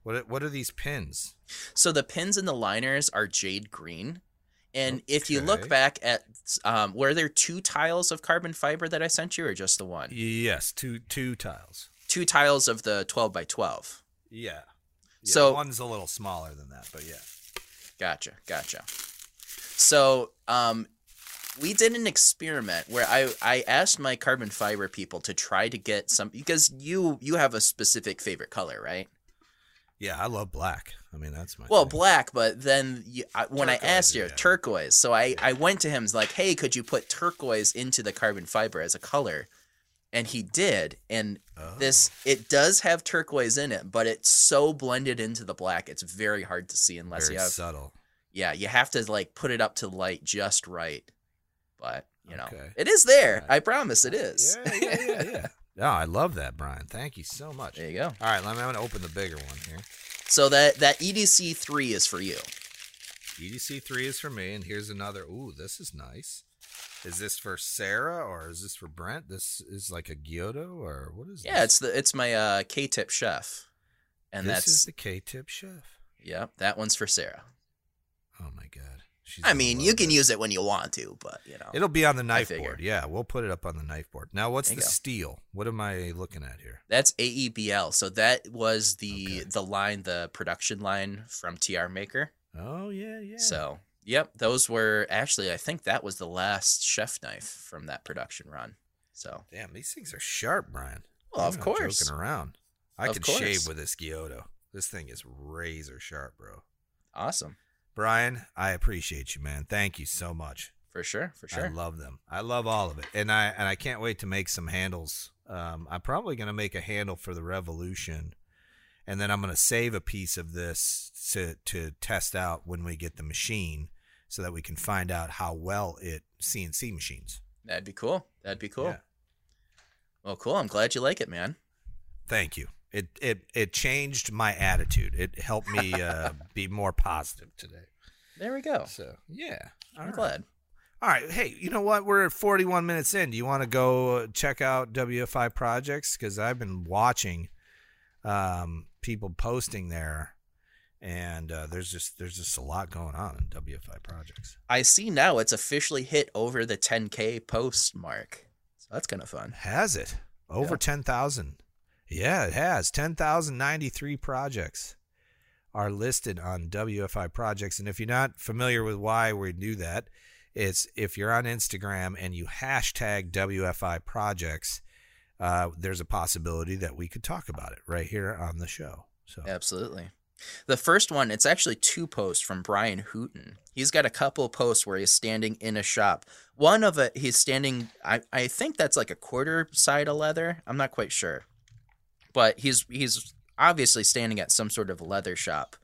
What are- what are these pins? so the pins and the liners are jade green, and if you look back at, um, were there two tiles of carbon fiber that I sent you, or just the one? Yes, two two tiles. Two tiles of the twelve by twelve. Yeah. So- one's a little smaller than that, but yeah. Gotcha, gotcha. So, um, we did an experiment where I I asked my carbon fiber people to try to get some because you you have a specific favorite color, right? Yeah, I love black. I mean, that's my Well, thing. black, but then you, I, when I asked you yeah. turquoise, so I I went to him like, hey, could you put turquoise into the carbon fiber as a color? And he did, and Oh. this it does have turquoise in it, but it's so blended into the black, it's very hard to see unless very you have subtle. yeah, you have to like put it up to light just right. But you know, Okay. it is there. Right. I promise it uh, is. Yeah, yeah, yeah, yeah. No, I love that, Brian. Thank you so much. there you go. All right, let me, I'm to open the bigger one here. So that that EDC three is for you. EDC three is for me, and here's another. Ooh, this is nice. Is this for Sarah or is this for Brent? This is like a gyuto or what is Yeah, this? it's the it's my uh, K-tip chef, and this that's is the K-tip chef. yep. That one's for Sarah. Oh my god. She's I mean, you can this. use it when you want to, but you know, It'll be on the knife board. Yeah, we'll put it up on the knife board. Now, what's There the steel? What am I looking at here? that's AEBL. So that was the Okay. the line, the production line from TR Maker. Oh yeah, yeah. So yep, those were actually I think that was the last chef knife from that production run. So damn, these things are sharp, Brian. Well, I'm of course. joking around. I Of could course. shave with this gyuto. This thing is razor sharp, bro. awesome Brian, I appreciate you, man. Thank you so much. for sure, for sure. I love them. I love all of it, and I and I can't wait to make some handles. Um, I'm probably gonna make a handle for the Revolution, and then I'm gonna save a piece of this to to test out when we get the machine, so that we can find out how well it CNC machines. That'd be cool. That'd be cool. Yeah. Well, cool. I'm glad you like it, man. Thank you. It it it changed my attitude. It helped me uh, be more positive today. There we go. So yeah, I'm right. glad. All right. Hey, you know what? We're at 41 minutes in. Do you want to go check out WFI projects? Because I've been watching um, people posting there, and uh, there's just there's just a lot going on in WFI projects. I see now it's officially hit over the 10k post mark. So that's kind of fun. Has it over Yeah. 10,000? Yeah, it has. 10,093 projects are listed on WFI projects, and if you're not familiar with why we do that, it's if you're on Instagram and you hashtag WFI projects, uh, there's a possibility that we could talk about it right here on the show. So Absolutely. The first one, it's actually two posts from Brian Hooten. He's got a couple posts where he's standing in a shop. One of it, he's standing, I, I think that's like a quarter side of leather. I'm not quite sure. But he's he's obviously standing at some sort of leather shop,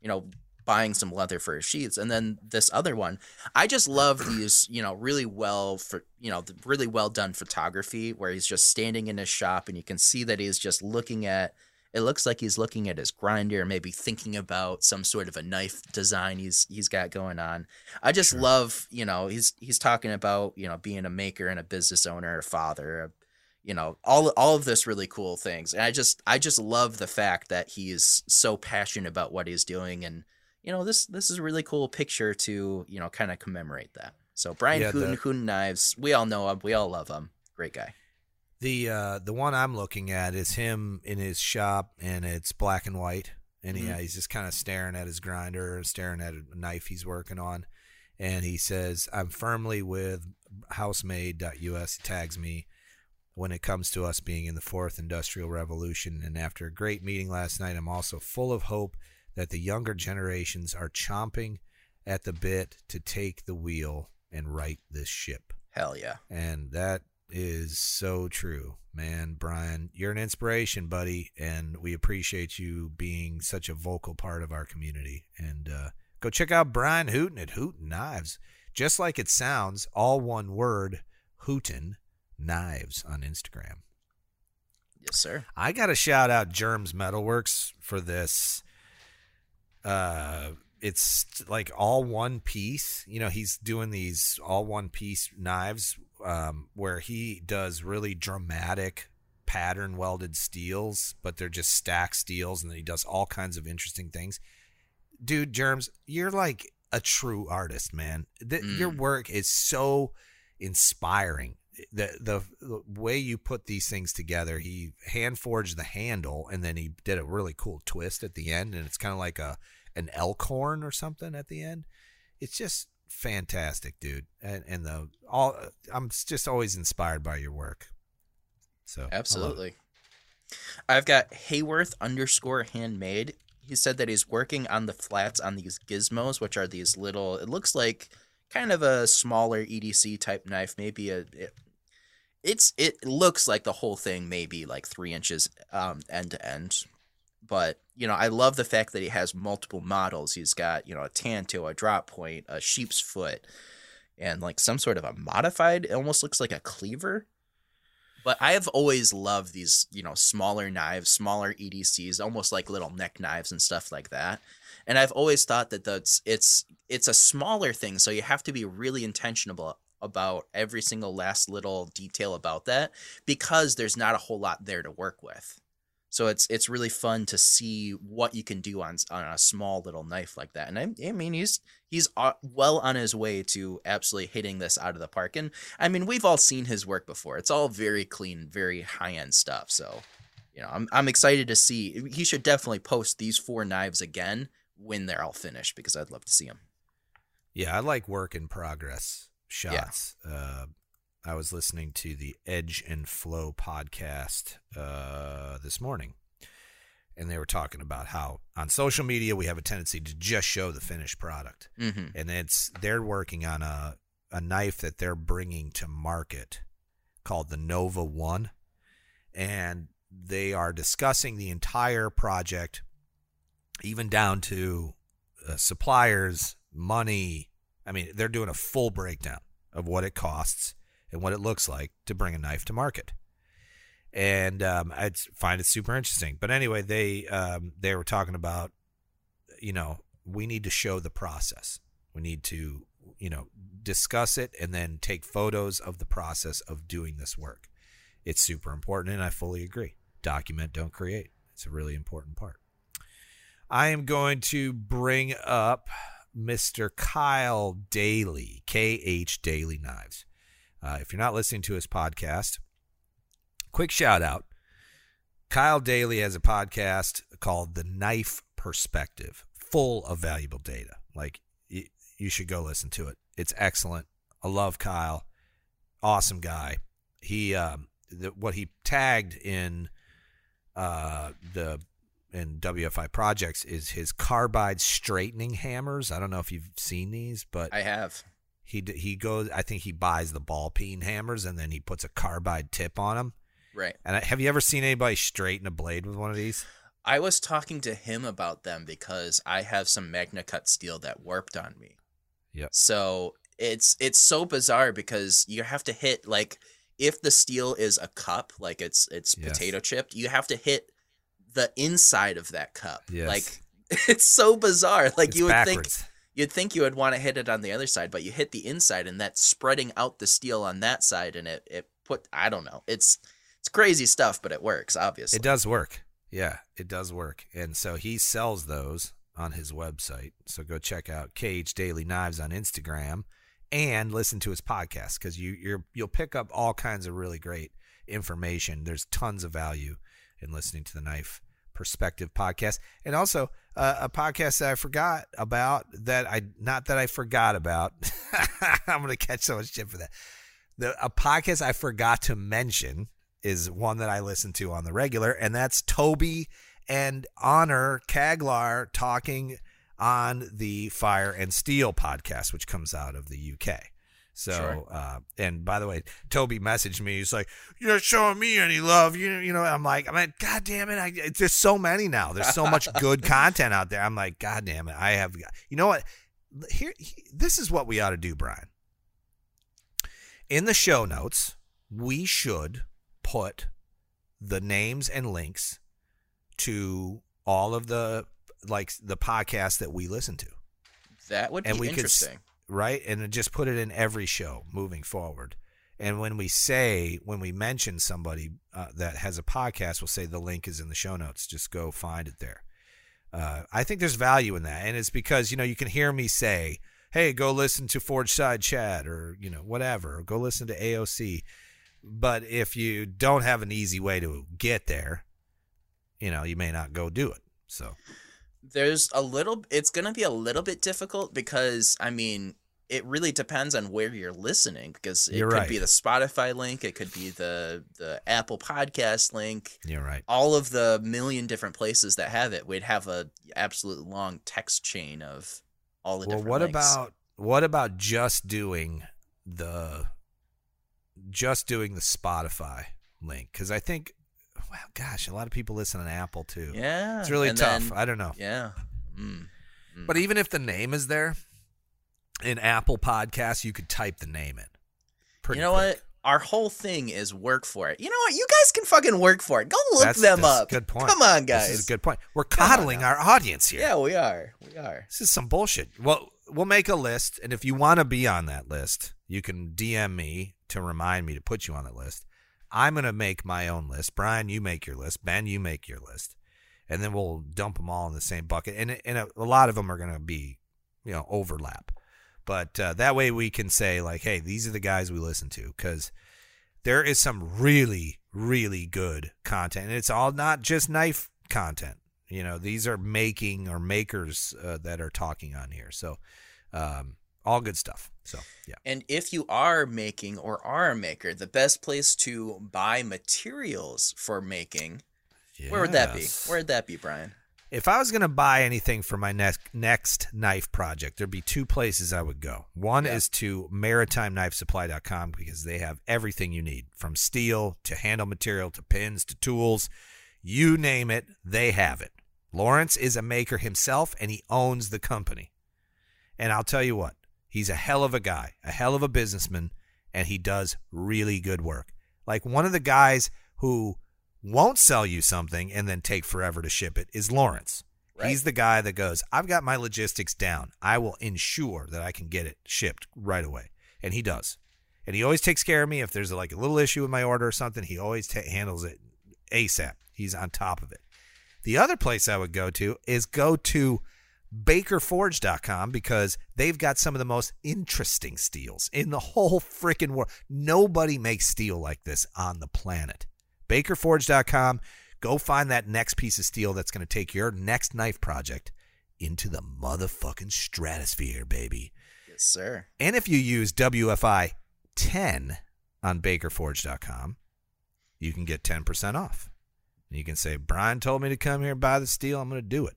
you know, buying some leather for his sheets. And then this other one, I just love these, you know, really well for you know, really well done photography where he's just standing in his shop and you can see that he's just looking at it looks like he's looking at his grinder, maybe thinking about some sort of a knife design he's he's got going on. I just Sure. love, you know, he's he's talking about, you know, being a maker and a business owner, a father, you know, all all of this really cool things. And I just I just love the fact that he is so passionate about what he's doing and you know, this this is a really cool picture to, you know, kind of commemorate that. So Brian Yeah, Hooten, the- Hooten Knives, we all know him, we all love him. Great guy. The uh, the one I'm looking at is him in his shop, and it's black and white, and he, Mhm. he's just kind of staring at his grinder, staring at a knife he's working on, and he says, "I'm firmly with Housemade.us." He tags me when it comes to us being in the fourth industrial revolution, and after a great meeting last night, I'm also full of hope that the younger generations are chomping at the bit to take the wheel and right this ship. Hell yeah. And that is so true, man. Brian, you're an inspiration, buddy, and we appreciate you being such a vocal part of our community. And uh, go check out Brian Hooten at Hooten Knives. Just like it sounds, all one word, Hooten Knives on Instagram. Yes, sir. I got to shout out Germs Metalworks for this. Uh, it's like all one piece. You know, he's doing these all one piece knives um, where he does really dramatic pattern welded steels, but they're just stack steels, and then he does all kinds of interesting things. Dude, Germs, you're like a true artist, man. The, Mm. Your work is so inspiring. The, the the way you put these things together, he hand forged the handle, and then he did a really cool twist at the end, and it's kind of like a an elk horn or something at the end. It's just fantastic, dude. And and the all I'm just always inspired by your work. So. Absolutely. I've got Hayworth underscore handmade. He said that he's working on the flats on these gizmos, which are these little. It looks like kind of a smaller EDC type knife, maybe a. It, it's it looks like the whole thing maybe like three inches um, end to end, but you know I love the fact that he has multiple models. He's got you know a Tanto, a drop point, a sheep's foot, and like some sort of a modified. It almost looks like a cleaver. But I have always loved these, you know, smaller knives, smaller EDCs, almost like little neck knives and stuff like that. And I've always thought that that's it's it's a smaller thing, so you have to be really intentional about every single last little detail about that because there's not a whole lot there to work with. So it's it's really fun to see what you can do on on a small little knife like that. And I, I mean he's he's uh, well on his way to absolutely hitting this out of the park. And I mean we've all seen his work before. It's all very clean, very high end stuff. So you know I'm I'm excited to see. He should definitely post these four knives again when they're all finished because I'd love to see them. Yeah, I like work in progress shots. Uh, I was listening to the Edge and Flow podcast uh, this morning, and they were talking about how on social media we have a tendency to just show the finished product, Mm-hmm. and it's they're working on a a knife that they're bringing to market called the Nova One, and they are discussing the entire project, even down to uh, suppliers, money. I mean, they're doing a full breakdown of what it costs and what it looks like to bring a knife to market. And um, I find it super interesting. But anyway, they um, they were talking about, you know, we need to show the process. We need to, you know, discuss it and then take photos of the process of doing this work. It's super important, and I fully agree. Document, don't create. It's a really important part. I am going to bring up Mr. Kyle Daly, KH Daly Knives. Uh, if you're not listening to his podcast, quick shout out. Kyle Daly has a podcast called The Knife Perspective, full of valuable data. Like, you should go listen to it. It's excellent. I love Kyle. Awesome guy. He, um, the, what he tagged in uh, the in WFI projects is his carbide straightening hammers. I don't know if you've seen these, but I have. He he goes. I think he buys the ball peen hammers and then he puts a carbide tip on them. Right. And I, have you ever seen anybody straighten a blade with one of these? I was talking to him about them because I have some Magna Cut steel that warped on me. Yep. So it's it's so bizarre because you have to hit like if the steel is a cup, like it's it's Yes. potato chipped, you have to hit the inside of that cup. Yes. Like it's so bizarre. Like It's you would backwards. think you'd think you would want to hit it on the other side, but you hit the inside and that's spreading out the steel on that side and it it put I don't know. It's it's crazy stuff, but it works, obviously. It does work. Yeah, it does work. And so he sells those on his website. So go check out KH Daly Knives on Instagram and listen to his podcast because you you're you'll pick up all kinds of really great information. There's tons of value in listening to the Knife Perspective podcast, and also uh, a podcast that I forgot about. That I not that I forgot about. I'm gonna catch so much shit for that. The a podcast I forgot to mention is one that I listen to on the regular, and that's Toby and Honor Kaglar talking on the Fire and Steel podcast, which comes out of the UK. So, Sure. uh, and by the way, Toby messaged me. He's like, "You're not showing me any love." You know, you know. I'm like, I'm like, God damn it! I, there's so many now. There's so much good content out there. I'm like, God damn it! I have. You know what? Here, he- this is what we ought to do, Brian. In the show notes, we should put the names and links to all of the like the podcasts that we listen to, That would And be we could interesting. Right? And just put it in every show moving forward. And when we say, when we mention somebody uh, that has a podcast, we'll say the link is in the show notes. Just go find it there. Uh, I think there's value in that. And it's because, you know, you can hear me say, hey, go listen to Forge Side Chat or, you know, whatever, go listen to AOC. But if you don't have an easy way to get there, you know, you may not go do it. So, There's a little. It's gonna be a little bit difficult because I mean, it really depends on where you're listening. Because it You're could right. be the Spotify link, it could be the the Apple Podcast link. you're right. All of the million different places that have it, we'd have a absolute long text chain of all the well different. what links. about what about just doing the just doing the spotify link because i think well gosh a lot of people listen on apple too Yeah, it's really and tough then- i don't know yeah. Mm. Mm. but even if the name is there in apple podcasts you could type the name in pretty you know quick. what? Our whole thing is work for it. You know what? You guys can fucking work for it. Go look That's- them that's a up. good point Come on, guys. this is a good point we're coddling our audience here Yeah, we are. We are. This is some bullshit. Well, we'll make a list, and if you want to be on that list, you can DM me to remind me to put you on that list. I'm gonna make my own list. Brian, you make your list. Ben, you make your list, and then we'll dump them all in the same bucket. And and a, a lot of them are gonna be, you know, overlap. But uh, that way we can say like, hey, these are the guys we listen to because there is some really, really good content, and it's all not just knife content. You know, these are making or makers uh, that are talking on here. So, um, all good stuff. So, yeah. And if you are making or are a maker, the best place to buy materials for making, where would that be? Where would that be, Brian? If I was going to buy anything for my next next knife project, there'd be two places I would go. One Yeah. is to maritimeknifesupply.com because they have everything you need from steel to handle material to pins to tools. You name it, they have it. Lawrence is a maker himself and he owns the company. And I'll tell you what, he's a hell of a guy, a hell of a businessman, and he does really good work. Like one of the guys who won't sell you something and then take forever to ship it is Lawrence. Right. He's the guy that goes, I've got my logistics down. I will ensure that I can get it shipped right away. And he does. And he always takes care of me. If there's like a little issue with my order or something, he always ta handles it ASAP. He's on top of it. The other place I would go to is go to bakerforge.com because they've got some of the most interesting steels in the whole freaking world. Nobody makes steel like this on the planet. Bakerforge.com. Go find that next piece of steel that's going to take your next knife project into the motherfucking stratosphere, baby. Yes, sir. And if you use WFI 10 on bakerforge.com, you can get 10% off. You can say, Brian told me to come here and buy the steel. I'm going to do it.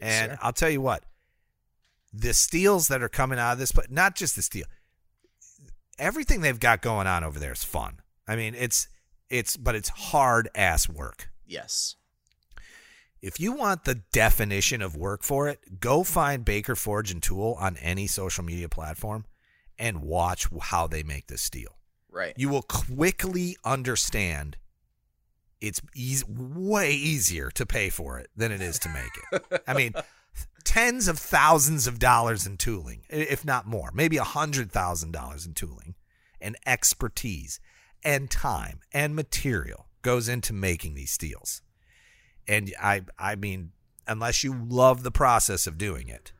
Yes, and sir. I'll tell you what, the steels that are coming out of this, but not just the steel, everything they've got going on over there is fun. I mean, it's, it's, but it's hard ass work. Yes. If you want the definition of work for it, go find Baker Forge and Tool on any social media platform and watch how they make this steel. Right. You will quickly understand it's easy, way easier to pay for it than it is to make it. I mean, tens of thousands of dollars in tooling, if not more, maybe a hundred thousand dollars in tooling and expertise and time and material goes into making these steels. And I, I mean, unless you love the process of doing it,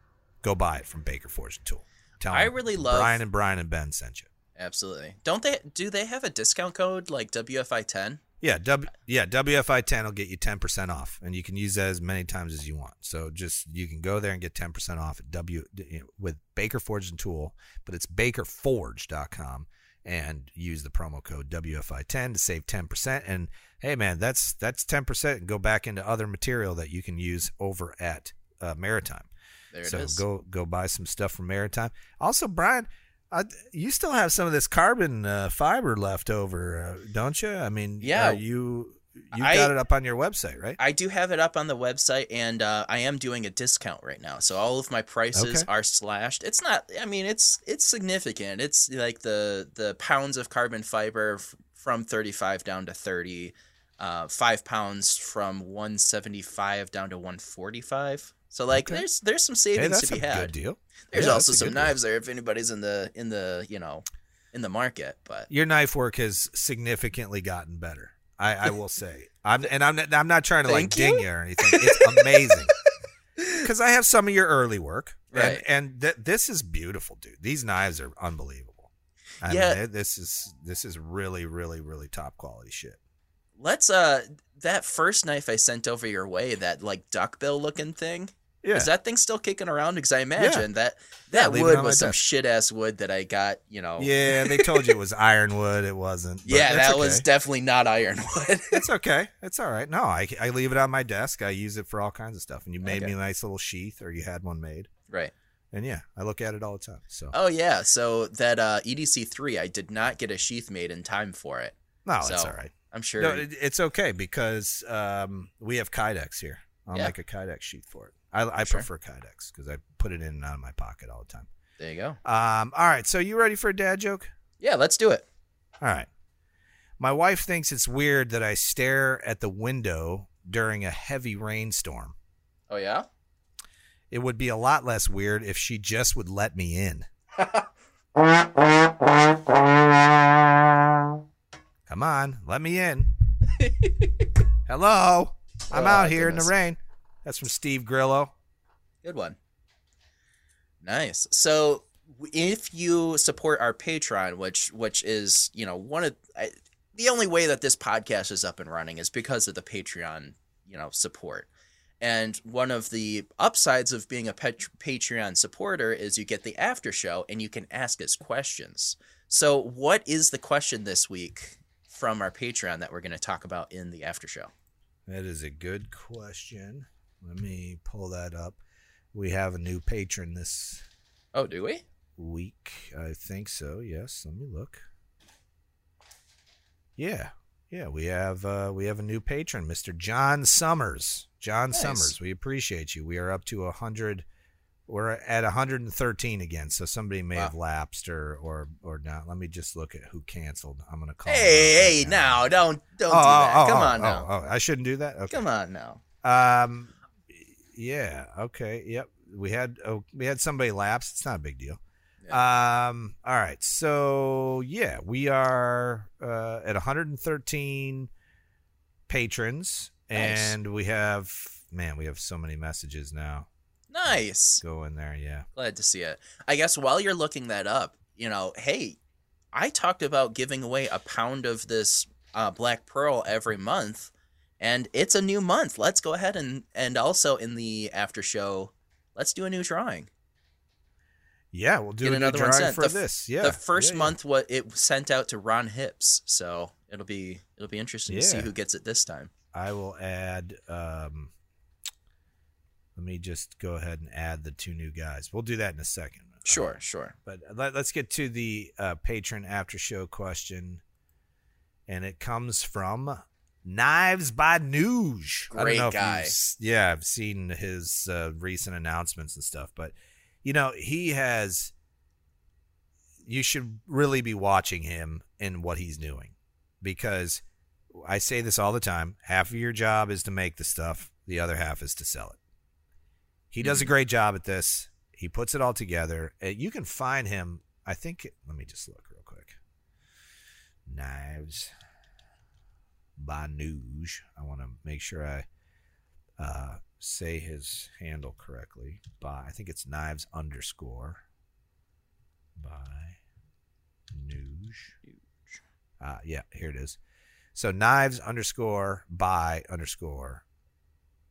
go buy it from Baker Forge and Tool. Tell I really love- Brian and Brian and Ben sent you. Absolutely. Don't they? Do they have a discount code like WFI ten? Yeah, W yeah, WFI ten will get you ten percent off, and you can use that as many times as you want. So just you can go there and get ten percent off at W with Baker Forge and Tool, but it's bakerforge.com and use the promo code WFI ten to save ten percent. And hey, man, that's that's ten percent and go back into other material that you can use over at uh, Maritime. There it so go go buy some stuff from Maritime. Also, Brian, uh, you still have some of this carbon uh, fiber left over, uh, don't you? I mean, Yeah. you you I- got it up on your website, right? I do have it up on the website, and uh, I am doing a discount right now. So all of my prices Okay. are slashed. It's not. I mean, it's it's significant. It's like the the pounds of carbon fiber f- from thirty five down to thirty. uh, five pounds from 175 down to 145. So like, Okay. there's there's some Hey, savings that's to a be good had. deal. There's Yeah, also some good deal. knives there if anybody's in the in the you know in the market. But Your knife work has significantly gotten better. I, I will say. I'm and I'm not, I'm not trying to like Thank ding you. you or anything. It's amazing. Because I have some of your early work, Right. and and th- this is beautiful, dude. These knives are unbelievable. I Yeah. mean, this is this is really really really top quality shit. let's uh that first knife I sent over your way, that like duckbill looking thing. Yeah, Is that thing still kicking around? Because I imagine that Yeah, that leave it wood was some shit ass wood that I got. You know. yeah. They told you it was ironwood. It wasn't. Yeah, that okay. was definitely not ironwood. It's okay. It's all right. No, I, I leave it on my desk. I use it for all kinds of stuff. And you made Okay. me a nice little sheath, or you had one made. right. And yeah, I look at it all the time. So Oh yeah. So that uh, EDC three, I did not get a sheath made in time for it. no, so- all right. I'm sure. No, it, it's okay because um, we have Kydex here. I'll Yeah. make a Kydex sheath for it. I, I Sure. prefer Kydex because I put it in and out of my pocket all the time. there you go. Um, all right, so you ready for a dad joke? Yeah, let's do it. All right. My wife thinks it's weird that I stare at the window during a heavy rainstorm. Oh yeah. It would be a lot less weird if she just would let me in. Come on, let me in. Hello. I'm Oh, out here in the rain. That's from Steve Grillo. Good one. Nice. So if you support our Patreon, which which is you know one of I, the only way that this podcast is up and running is because of the Patreon you know support. And one of the upsides of being a Pet- Patreon supporter is you get the after show and you can ask us questions. So what is the question this week from our Patreon that we're going to talk about in the after show? That is a good question. Let me pull that up. We have a new patron this Oh, do we? week. I think so. Yes. Let me look. Yeah. Yeah, we have uh, we have a new patron, Mr. John Summers. John Nice. Summers, we appreciate you. We are up to a hundred. We're at 113 again, so somebody may Wow. have lapsed or or or not. Let me just look at who canceled. I'm gonna call. them out Hey, right hey, now. now don't don't Oh, do that. oh, oh, Come oh, on oh, now. Oh, I shouldn't do that. Okay. Come on now. Um, yeah. Okay. Yep. We had oh, we had somebody lapse. It's not a big deal. Um. All right. So yeah, we are uh, at 113 patrons, Nice. and we have man, we have so many messages now. Nice. Go in there. Yeah. Glad to see it. I guess while you're looking that up, you know, hey, I talked about giving away a pound of this uh, Black Pearl every month, and it's a new month. Let's go ahead and and also in the after show, let's do a new drawing. Yeah. We'll do Get a new another one drawing sent. for The this. Yeah. the first yeah, yeah. month, what it sent out to Ron Hips, so it'll be it'll be interesting to see who gets it this time. I will add. Um, let me just go ahead and add the two new guys. We'll do that in a second. Sure, sure. But let, us get to the uh, patron after show question, and it comes from Knives by Nuge. I don't Great know if guy. yeah, I've seen his uh, recent announcements and stuff, but you know he has. You should really be watching him and what he's doing, because I say this all the time. Half of your job is to make the stuff; the other half is to sell it. He does a great job at this. He puts it all together. Uh, You can find him. I think. Let me just look real quick. Knives by Nuge. I want to make sure I uh, say his handle correctly. By I think it's knives underscore by Nuge. Uh, yeah, here it is. So knives underscore by underscore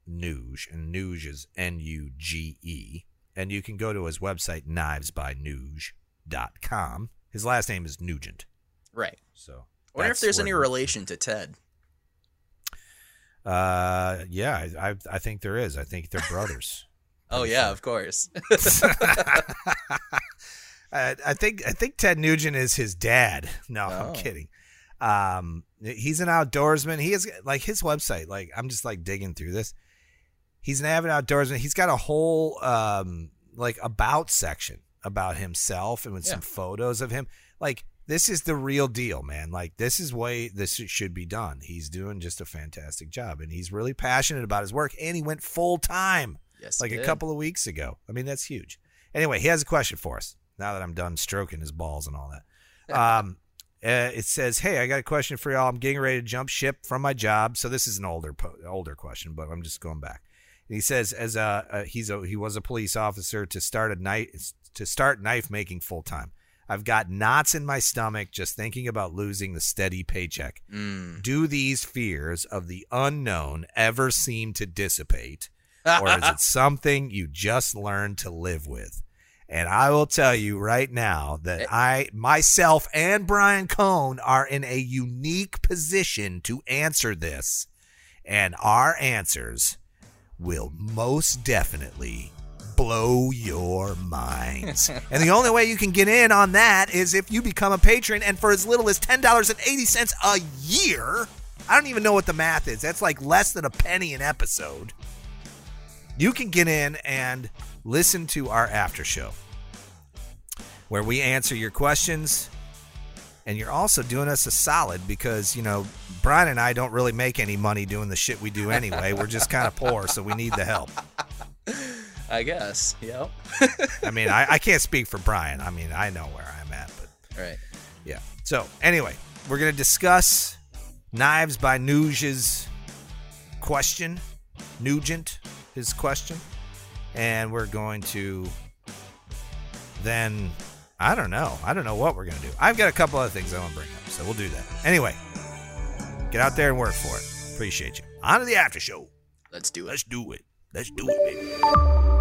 Nuge, and Nuge is N U G E. And you can go to his website, knivesbynuge.com. His last name is Nugent. Right. So I wonder if there's any relation to Ted. Uh, yeah, I, I, I think there is. I think they're brothers. Oh yeah, sure. of course. I, I think I think Ted Nugent is his dad. No, Oh. I'm kidding. Um, he's an outdoorsman. He is like his website. Like I'm just like digging through this. He's an avid outdoorsman. He's got a whole um like about section about himself and with some photos of him. Like this is the real deal, man. Like this is way this should be done. He's doing just a fantastic job, and he's really passionate about his work. And he went full time, Yes, like a couple of weeks ago. I mean, that's huge. Anyway, he has a question for us. Now that I'm done stroking his balls and all that, um, uh, it says, "Hey, I got a question for y'all. I'm getting ready to jump ship from my job. So this is an older po- older question, but I'm just going back." And he says, "As a uh, he's a he was a police officer to start a knife to start knife making full time. I've got knots in my stomach just thinking about losing the steady paycheck. Mm. Do these fears of the unknown ever seem to dissipate, or is it something you just learn to live with?" And I will tell you right now that I, myself, and Brian Cohn are in a unique position to answer this. And our answers will most definitely blow your minds. and the only way you can get in on that is if you become a patron and for as little as $10.80 a year. I don't even know what the math is. That's like less than a penny an episode you can get in and listen to our after show where we answer your questions and you're also doing us a solid because you know brian and i don't really make any money doing the shit we do anyway we're just kind of poor so we need the help I guess. Yep. i mean I, I can't speak for brian. I mean i know where i'm at but Right. yeah. So anyway we're going to discuss knives by Nugent's question nugent his question. And we're going to then i don't know. I don't know what we're going to do. I've got a couple other things i want to bring up so we'll do that. Anyway get out there and work for it. Appreciate you. On to the after show. Let's do it. let's do it. Let's do it baby